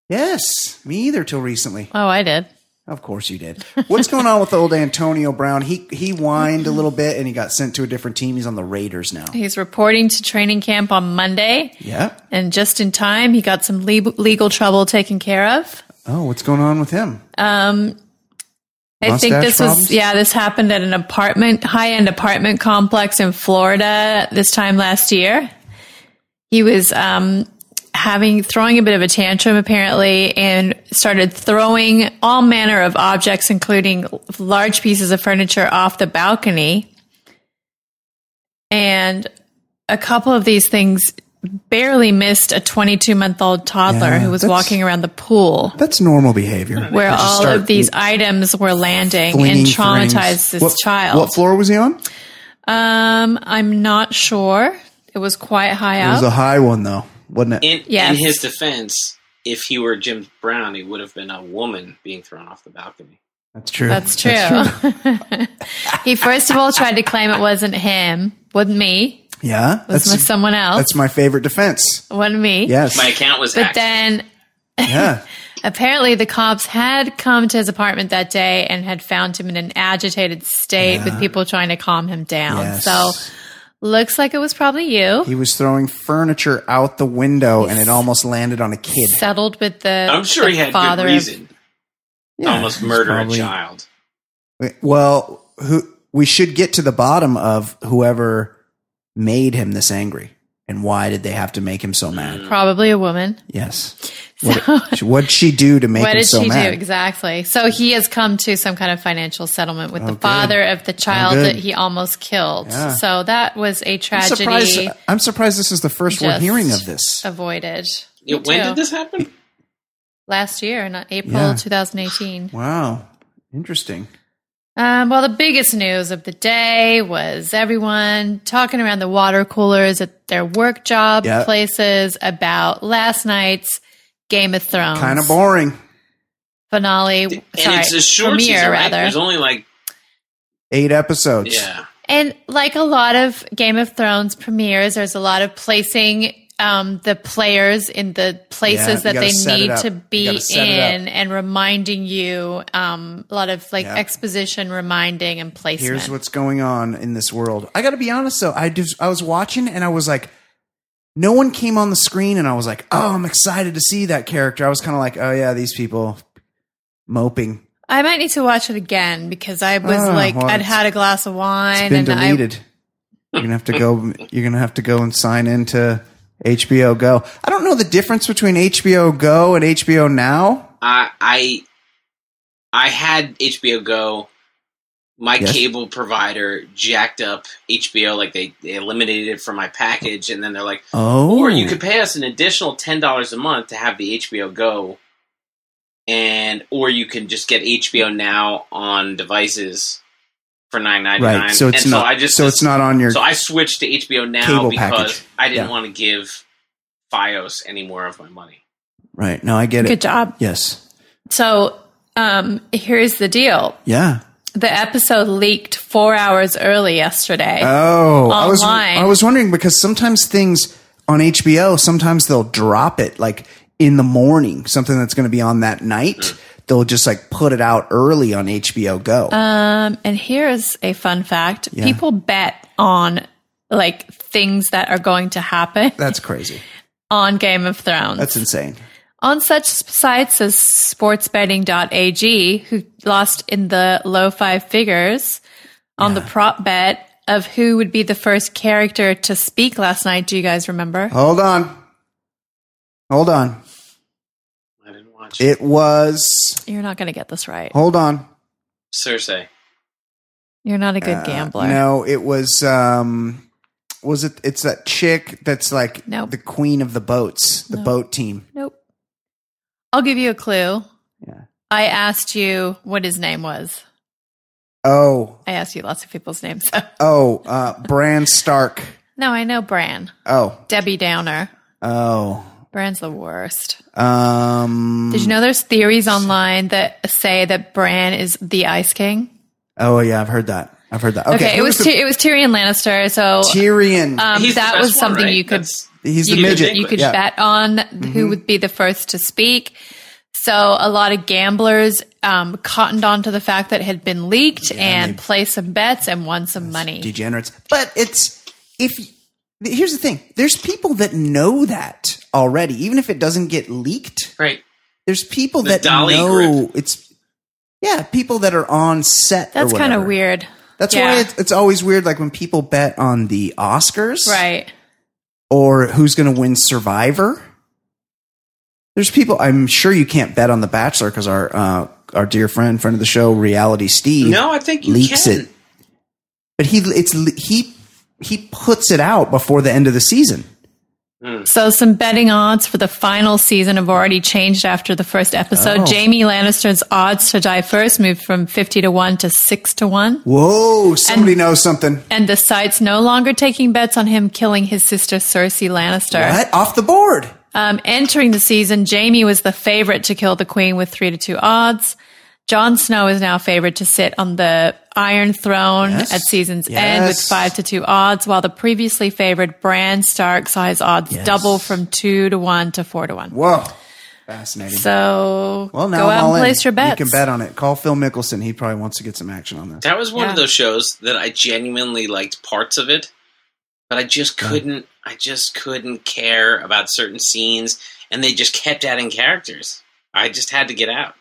Yes, me either till recently. Oh, I did. Of course you did. What's going on with old Antonio Brown? He he whined a little bit and he got sent to a different team. He's on the Raiders now. He's reporting to training camp on Monday, Yeah. and just in time, he got some le- legal trouble taken care of. Oh, what's going on with him? Um, I think this problems? was yeah. This happened at an apartment, high end apartment complex in Florida this time last year. He was um, having throwing a bit of a tantrum apparently, and started throwing all manner of objects, including large pieces of furniture, off the balcony. And a couple of these things barely missed a 22 month old toddler Yeah, who was walking around the pool That's normal behavior. where all of these items were landing and traumatized this what, child. What floor was he on? Um, I'm not sure. It was quite high up. It was a high one though, wasn't it? In, Yes. in his defense, if he were Jim Brown, he would have been a woman being thrown off the balcony. That's true. That's true. he first of all tried to claim it wasn't him, wasn't me, Yeah, it was that's someone else, that's my favorite defense. wasn't me. Yes, My account was But hacked. then yeah. apparently the cops had come to his apartment that day and had found him in an agitated state with people trying to calm him down. Yes. So looks like it was probably you. He was throwing furniture out the window and it almost landed on a kid. settled with the. I'm sure the he had father good of- reason to almost he's murder probably- a child. Well, who we should get to the bottom of whoever made him this angry and why did they have to make him so mad? Mm. Probably a woman. Yes. What what'd she do to make what him did so she mad? do exactly? So he has come to some kind of financial settlement with Oh, the good. father of the oh, child good. that he almost killed. Yeah. So that was a I'm tragedy surprised, I'm surprised this is the first we're hearing of this. avoided. Yeah, when did this happen? Last year, not April Yeah. 2018. Wow. Interesting. Um, well, the biggest news of the day was everyone talking around the water coolers at their work job Yeah. places about last night's Game of Thrones Kind of boring. finale. And sorry, it's a short premiere season, right? rather. There's only like Eight episodes. yeah. And like a lot of Game of Thrones premieres, there's a lot of placing um, the players in the places you that they need to be gotta set it up. in and reminding you um, a lot of like Yeah. exposition reminding and placement. Here's what's going on in this world. I got to be honest though. I just I was watching and I was like, no one came on the screen, and I was like, oh, I'm excited to see that character. I was kind of like, oh yeah, these people moping. I might need to watch it again because I was Oh, like, well, I'd had a glass of wine It's been and I deleted. You're gonna have to go. You're gonna have to go and sign into HBO Go. I don't know the difference between HBO Go and HBO Now. I I I had HBO Go. My Yes. cable provider jacked up HBO, like they, they eliminated it from my package, and then they're like, Oh, or you oh. could pay us an additional ten dollars a month to have the HBO Go, and or you can just get HBO Now on devices for nine ninety nine. Right, so it's and not- So I just so it's not on your So I switched to HBO now cable because package. I didn't Yeah. want to give FiOS any more of my money. Right. No, I get it. Good job. Yes. So um, here's the deal. Yeah. The episode leaked four hours early yesterday. Oh, I was Online. I was wondering because sometimes things on HBO, sometimes they'll drop it like in the morning, something that's going to be on that night. They'll just like put it out early on HBO Go. Um, and here's a fun fact: Yeah. people bet on like things that are going to happen that's crazy. on Game of Thrones. That's insane. on such sites as sportsbetting.ag, who lost in the low five figures on the prop bet of who would be the first character to speak last night. Do you guys remember? Hold on. Hold on. I It was You're not going to get this right. Hold on. Cersei. You're not a good Uh, gambler. No, it was um was it it's that chick that's like Nope. the queen of the boats, the Nope. boat team. Nope. I'll give you a clue. Yeah. I asked you what his name was. Oh, I asked you lots of people's names. oh, uh Bran Stark. no, I know Bran. Oh. Debbie Downer. Oh. Bran's the worst. Um Did you know there's theories online that say that Bran is the Ice King? Oh yeah, I've heard that. I've heard that. Okay, Okay, it who was the- Ty- it was Tyrion Lannister. So Tyrion. um, He's that best was one, something right? you could That's- He's the you midget. Could, you could Yeah. bet on who would be the first to speak. So a lot of gamblers um, cottoned onto the fact that it had been leaked and they- placed some bets and won some money. degenerates. But it's if here's the thing. There's people that know that already, even if it doesn't get leaked. Right. There's people The that Dolly know grip. it's yeah, people that are on set. That's kind of weird. That's Yeah. why it's, it's always weird, like when people bet on the Oscars, Right. Or who's going to win Survivor. There's people. I'm sure you can't bet on The Bachelor because our uh, our dear friend, friend of the show, Reality Steve, No, I think you leaks can. it. But he it's he he puts it out before the end of the season. So some betting odds for the final season have already changed after the first episode. Oh. Jaime Lannister's odds to die first moved from 50 to 1 to 6 to 1. Whoa! Somebody knows something. And the site's no longer taking bets on him killing his sister Cersei Lannister. What off the board? Um, entering the season, Jaime was the favorite to kill the queen with three to two odds. Jon Snow is now favored to sit on the Iron Throne Yes. at season's end with five to two odds, while the previously favored Bran Stark saw his odds Yes. double from two to one to four to one. Whoa! Fascinating. So well, now go I'm out all and in. place your bets. You can bet on it. Call Phil Mickelson. He probably wants to get some action on this. That was one Yeah. of those shows that I genuinely liked parts of it, but I just couldn't. I just couldn't care about certain scenes, and they just kept adding characters. I just had to get out.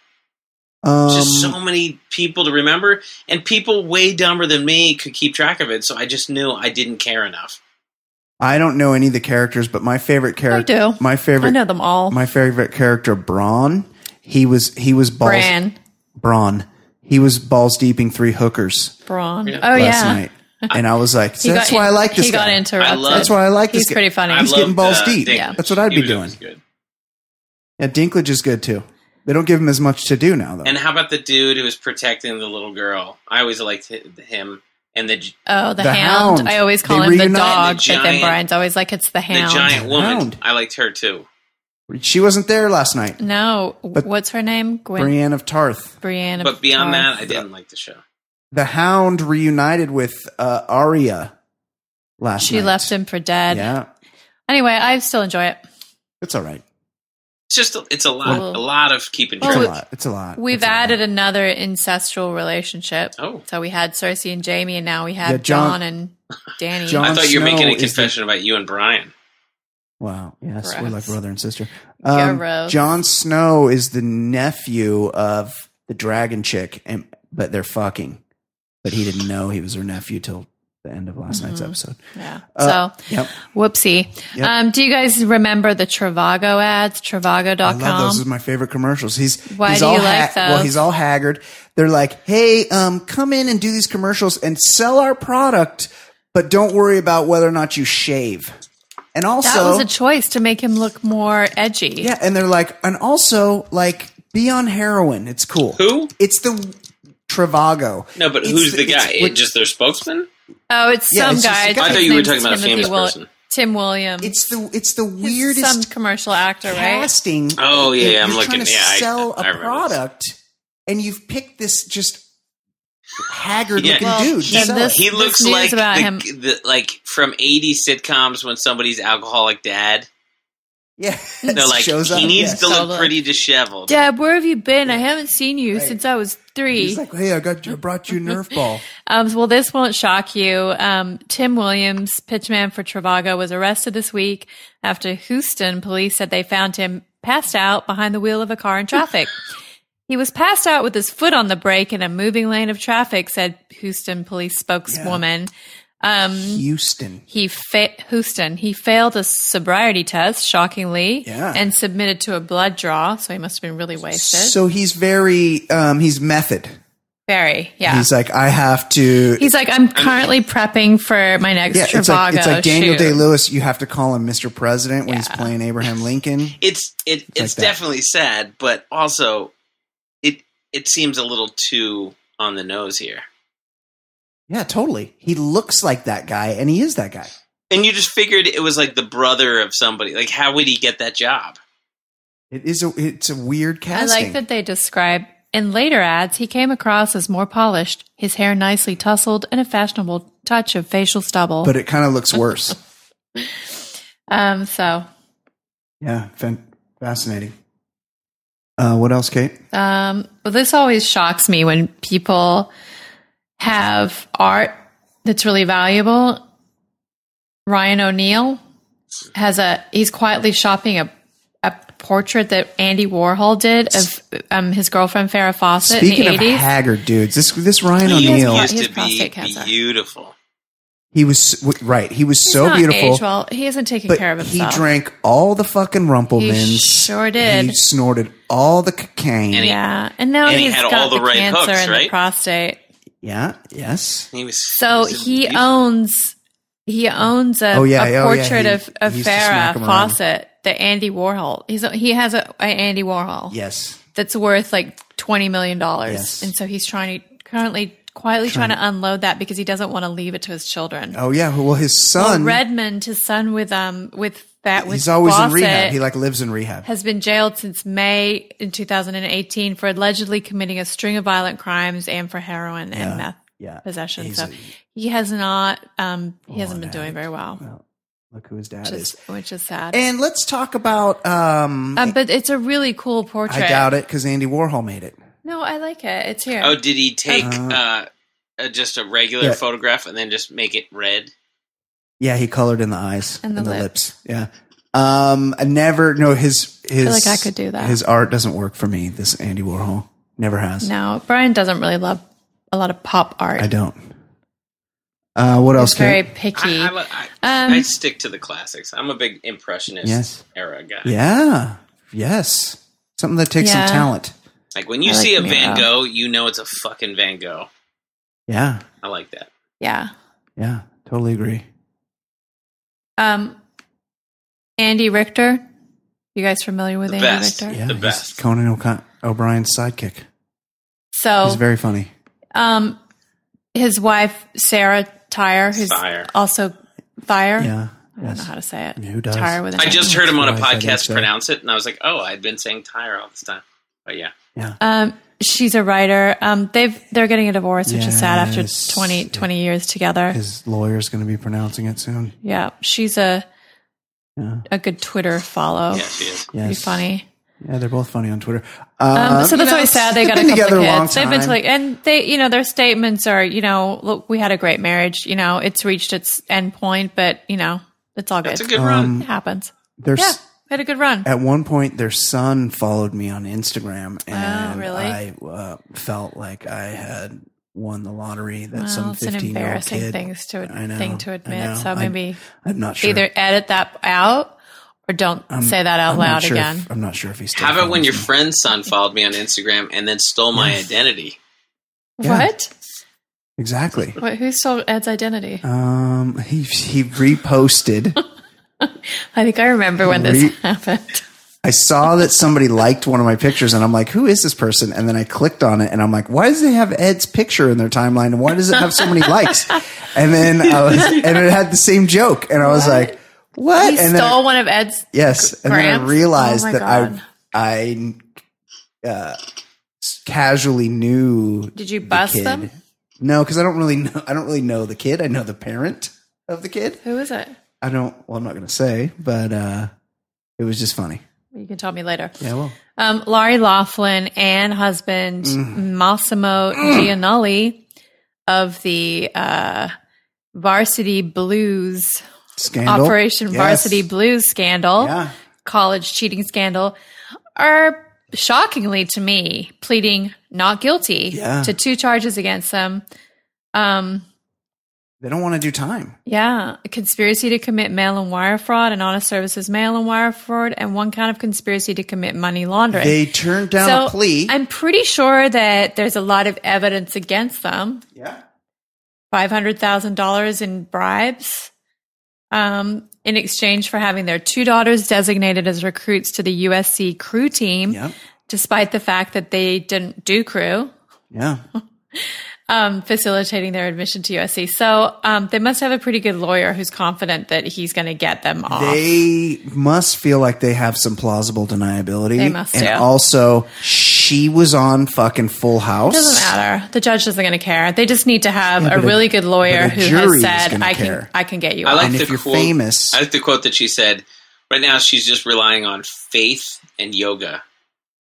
Um, just so many people to remember, and people way dumber than me could keep track of it. So I just knew I didn't care enough. I don't know any of the characters, but my favorite character, I do. my favorite, I know them all. my favorite character, Bronn. He was he was balls, Bran, Bronn. He was balls deeping three hookers Bronn. Yeah. Oh last yeah, night, and I was like, He "That's got- why I like this He guy. got interrupted. I love- That's why I like He's this guy. pretty funny. I He's getting balls uh, deep. Dinklage. That's what I'd He be doing. good. Yeah, Dinklage is good too. They don't give him as much to do now, though. And how about the dude who was protecting the little girl? I always liked him and the j- Oh, the, The hound. Hound. I always call They him the dog, The but then Brian's always like it's the hound. the giant woman. Hound. I liked her too. she wasn't there last night. No, But- what's her name? Gwen Brienne of Tarth. Brienne. of But beyond Tarth. that, I didn't like the show. The Hound reunited with uh, Arya last she night. left him for dead. Yeah, Anyway, I still enjoy it. it's all right. It's just a, it's a lot, Well- a lot of keeping It's track. a lot. It's a lot. We've It's a lot. added another incestual relationship. Oh. So we had Cersei and Jaime, and now we have Yeah, John- John, and Danny. John- I thought you were Snow making a is the- confession about you and Brian. Wow. Yes, we're like brother and sister. Gross. Um, Jon Snow is the nephew of the dragon chick, and but they're fucking. But he didn't know he was her nephew till the end of last night's episode. yeah. Uh, so, Yep. whoopsie. Yep. Um, do you guys remember the Trivago ads? I love those. Trivago.com. Those are my favorite commercials. He's Why he's do all you like Well, those? he's all haggard. They're like, "Hey, um, come in and do these commercials and sell our product, but don't worry about whether or not you shave." And also, that was a choice to make him look more edgy. Yeah, and they're like, and also like be on heroin. It's cool. Who? It's the Trivago. No, but It's who's the it's guy? what- just their spokesman? Oh, it's Yeah, some it's guy. guy. I His thought you were talking about a Timothy famous Will- person. Tim Williams. It's the it's the He's weirdest some commercial actor, right? casting. Oh, yeah, You're I'm trying looking- to yeah, sell I a remember product, and you've picked this just haggard Yeah. looking Well, dude. to and this- He looks like about the, him- the like from 80s sitcoms when somebody's alcoholic dad. yeah, They're like shows up. he needs yes. to look pretty disheveled. Dad, where have you been? I haven't seen you Right. since I was three. He's like, hey, I got you, I brought you a Nerf ball. Um, well, this won't shock you. Um, Tim Williams, pitchman for Trivago, was arrested this week after Houston police said they found him passed out behind the wheel of a car in traffic. he was passed out with his foot on the brake in a moving lane of traffic, said Houston police spokeswoman. Um, Houston. he fa- Houston. He failed a sobriety test, shockingly, Yeah. and submitted to a blood draw. So he must have been really wasted. So he's very, um, he's method. Very, yeah. He's like, I have to. He's like, I'm currently prepping for my next yeah, Trivago it's like it's like Daniel. Day Lewis. You have to call him Mr. President when he's playing Abraham Lincoln. It's it, like it's that. definitely sad, but also it it seems a little too on the nose here. Yeah, totally. He looks like that guy, and he is that guy. And you just figured it was like the brother of somebody. Like, how would he get that job? It is a it's a weird casting. I like that they describe in later ads, he came across as more polished, his hair nicely tousled, and a fashionable touch of facial stubble. but it kind of looks worse. um, so yeah, fascinating. Uh, what else, Kate? Um, well, this always shocks me when people have art that's really valuable. Ryan O'Neal has a, he's quietly shopping a, a portrait that Andy Warhol did of um, his girlfriend Farrah Fawcett Speaking in of the 80s. haggard dudes, this this Ryan He O'Neal, used to be cancer. beautiful. he was right. He was He's so not beautiful, aged well. He hasn't taken but care of himself. he drank all the fucking Rumplemans. He sure did. He snorted all the cocaine. And he- yeah, and now and he he's had got all the the right cancer hooks, in the prostate. yeah. Yes. He was So he was he owns he owns a, Oh, yeah, a oh, yeah, portrait he- of, of he used to smack Farrah around. Fawcett that Andy Warhol. He's he has a, a Andy Warhol Yes. that's worth like twenty million dollars, Yes. and so he's trying to currently quietly trying, to unload that because he doesn't want to leave it to his children. Oh yeah. Well, his Well, son. Redmond, his son with um with that with he's always Fawcett, in rehab. He like lives in rehab. has been jailed since May in 2018 for allegedly committing a string of violent crimes and for heroin Yeah. and meth Yeah. possession. He's So a- he has not um he Oh, hasn't been an doing very well, Well, look who his dad which is. is which is sad. And let's talk about. Um, um, but it's a really cool portrait. I doubt it because Andy Warhol made it. No, I like it. It's here. Oh, did he take Uh, uh, uh, just a regular yeah. photograph and then just make it red? Yeah, he colored in the eyes And the the lips. lips. Yeah. Um, I never. No, his his. I like I could do that. His art doesn't work for me. This Andy Warhol never has. no, Brian doesn't really love a lot of pop art. I don't. Uh, what else? He's very Kate? picky. I, I, I, Um, I stick to the classics. I'm a big impressionist Yes. era guy. Yeah. Yes. Something that takes Yeah. some talent. Like when you I like see a Miro. Van Gogh, you know it's a fucking Van Gogh. Yeah. I like that. yeah. Yeah. Totally agree. Um, Andy Richter. You guys familiar with The Andy best. Richter? Yeah. The he's best. Conan O'Con- O'Brien's sidekick. So He's very funny. Um, his wife Sarah Tyre, who's Thyre. also Thyre. Yeah. I don't know how to say it. Who does? Tyre with an I N. just heard him on a That's what I said podcast it's, pronounce it, and I was like, oh, I'd been saying tire all this time. But yeah. Yeah. Um, she's a writer. Um, they've they're getting a divorce, which is sad after Yes. 20, 20 years together. His lawyer's going to be pronouncing it soon. yeah, she's a Yeah. a good Twitter follow. Yeah, she is. Pretty funny. Yeah, they're both funny on Twitter. Um, Uh, so that's know, always sad. They they've got a been couple together of long kids. They've been to like, and they, you know, their statements are, you know, look, we had a great marriage. You know, it's reached its end point, but you know, it's all good. That's a good run. Um, It happens. There's Yeah, had a good run. at one point their son followed me on Instagram, and Oh, really? I uh, felt like I had won the lottery. That Well, some an fifteen year old embarrassing kid. things to I know, thing to I admit. know. So I- maybe I'm not sure. either edit that out or don't I'm- say that out I'm loud sure again. If, I'm not sure if he's still Have it when follows your friend's son followed me on Instagram and then stole my identity. Yeah. What? exactly. What? Who stole Ed's identity? Um, he he reposted. I think I remember when this happened. I saw that somebody liked one of my pictures and I'm like, who is this person? And then I clicked on it and I'm like, why does it have Ed's picture in their timeline? And why does it have so many likes? And then I was, and it had the same joke. And I was like, what? He and stole one of Ed's. yes. And then I realized Oh that God. I, I, uh, casually knew. Did you the bust kid. them? No, because I don't really know. I don't really know the kid. I know the parent of the kid. Who is it? I don't. Well, I'm not going to say, but uh, it was just funny. You can tell me later. Yeah, well, Um, Lori Loughlin and husband Mm. Mossimo Giannulli of the uh, Varsity Blues scandal. Operation Yes. Varsity Blues scandal, Yeah. college cheating scandal, are shockingly to me pleading not guilty Yeah. to two charges against them. Um, They don't want to do time. yeah, a conspiracy to commit mail and wire fraud and honest services mail and wire fraud, and one count of conspiracy to commit money laundering. They turned down so a plea. I'm pretty sure that there's a lot of evidence against them. yeah. Five hundred thousand dollars in bribes, um, in exchange for having their two daughters designated as recruits to the USC crew team, Yep. despite the fact that they didn't do crew. Yeah. um, facilitating their admission to USC. So um, they must have a pretty good lawyer who's confident that he's going to get them off. They must feel like they have some plausible deniability. They must And do. also, she was on fucking Full House. it doesn't matter. The judge isn't going to care. They just need to have Yeah, a but a- really good lawyer who has said, gonna "I can. I can get you I off." like And the if you're quote, famous- I like the quote that she said. Right now, she's just relying on faith and yoga.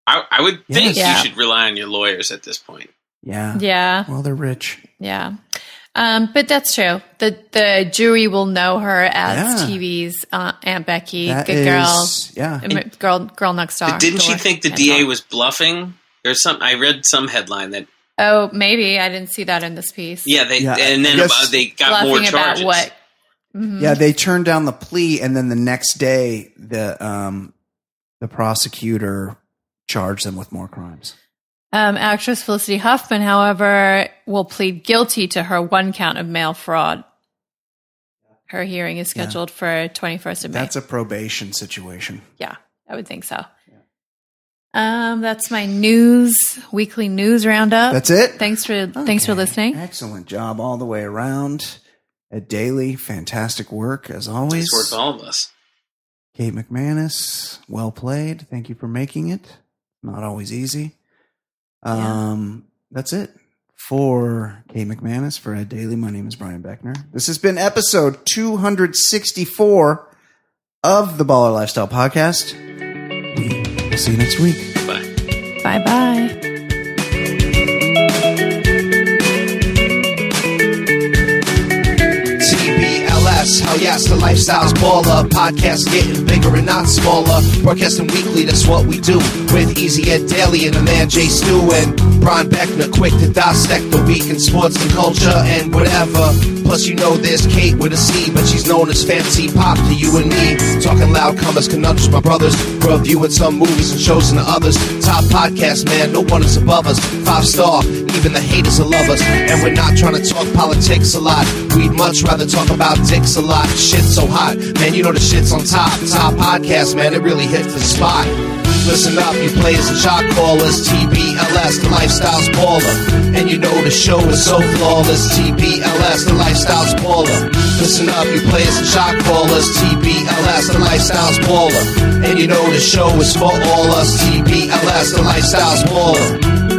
I, I would think Yes. Yeah. you should rely on your lawyers at this point. Yeah. yeah, Well, they're rich. yeah. Um, but that's true. The the jury will know her as Yeah. TV's uh, Aunt Becky, That good girl, is- Yeah. Girl, girl next door. But didn't she think the DA was bluffing? There's some. I read some headline that Oh, maybe I didn't see that in this piece. yeah, they Yeah, and then about, they got more Bluffing about charges. what? Mhm. Yeah, they turned down the plea, and then the next day, the um, the prosecutor charged them with more crimes. Um, actress Felicity Huffman, however, will plead guilty to her one count of mail fraud. Her hearing is Yeah. scheduled for 21st of May. That's a probation situation. yeah, I would think so. Um, that's my news weekly news roundup. That's it. Thanks for thanks for listening. Excellent job all the way around. A Daly, fantastic work as always. It's worth all of us. Kate McManus, well played. Thank you for making it. Not always easy. Um, that's it for Kate McManus for Ed Daly. My name is Brian Beckner. This has been episode 264 of the Baller Lifestyle Podcast. We will see you next week. Bye. Bye bye. TBLS, how yes, the lifestyle's baller. Podcast getting bigger and not smaller. Broadcasting weekly, that's what we do. With Easy Ed Daly and the man Jay Stu and Brian Beckner, quick to dissect the week in sports and culture and whatever. Plus, you know there's Kate with a C, but she's known as Fancy Pop to you and me. Talking loud comers, conundrums, my brothers. We're viewing some movies and shows and the others. Top podcast, man, no one is above us. Five star, even the haters will love us. And we're not trying to talk politics a lot. We'd much rather talk about dicks a lot. Shit's so hot, man, you know the shit's on top. Top podcast, man, it really hits the spot. Listen up, you players and shot callers. TBLS, the lifestyle's baller. And you know the show is so flawless. TBLS, the lifestyle's baller. Listen up, you players and shot callers. TBLS, the lifestyle's baller. And you know the show is for all us. TBLS, the lifestyle's baller.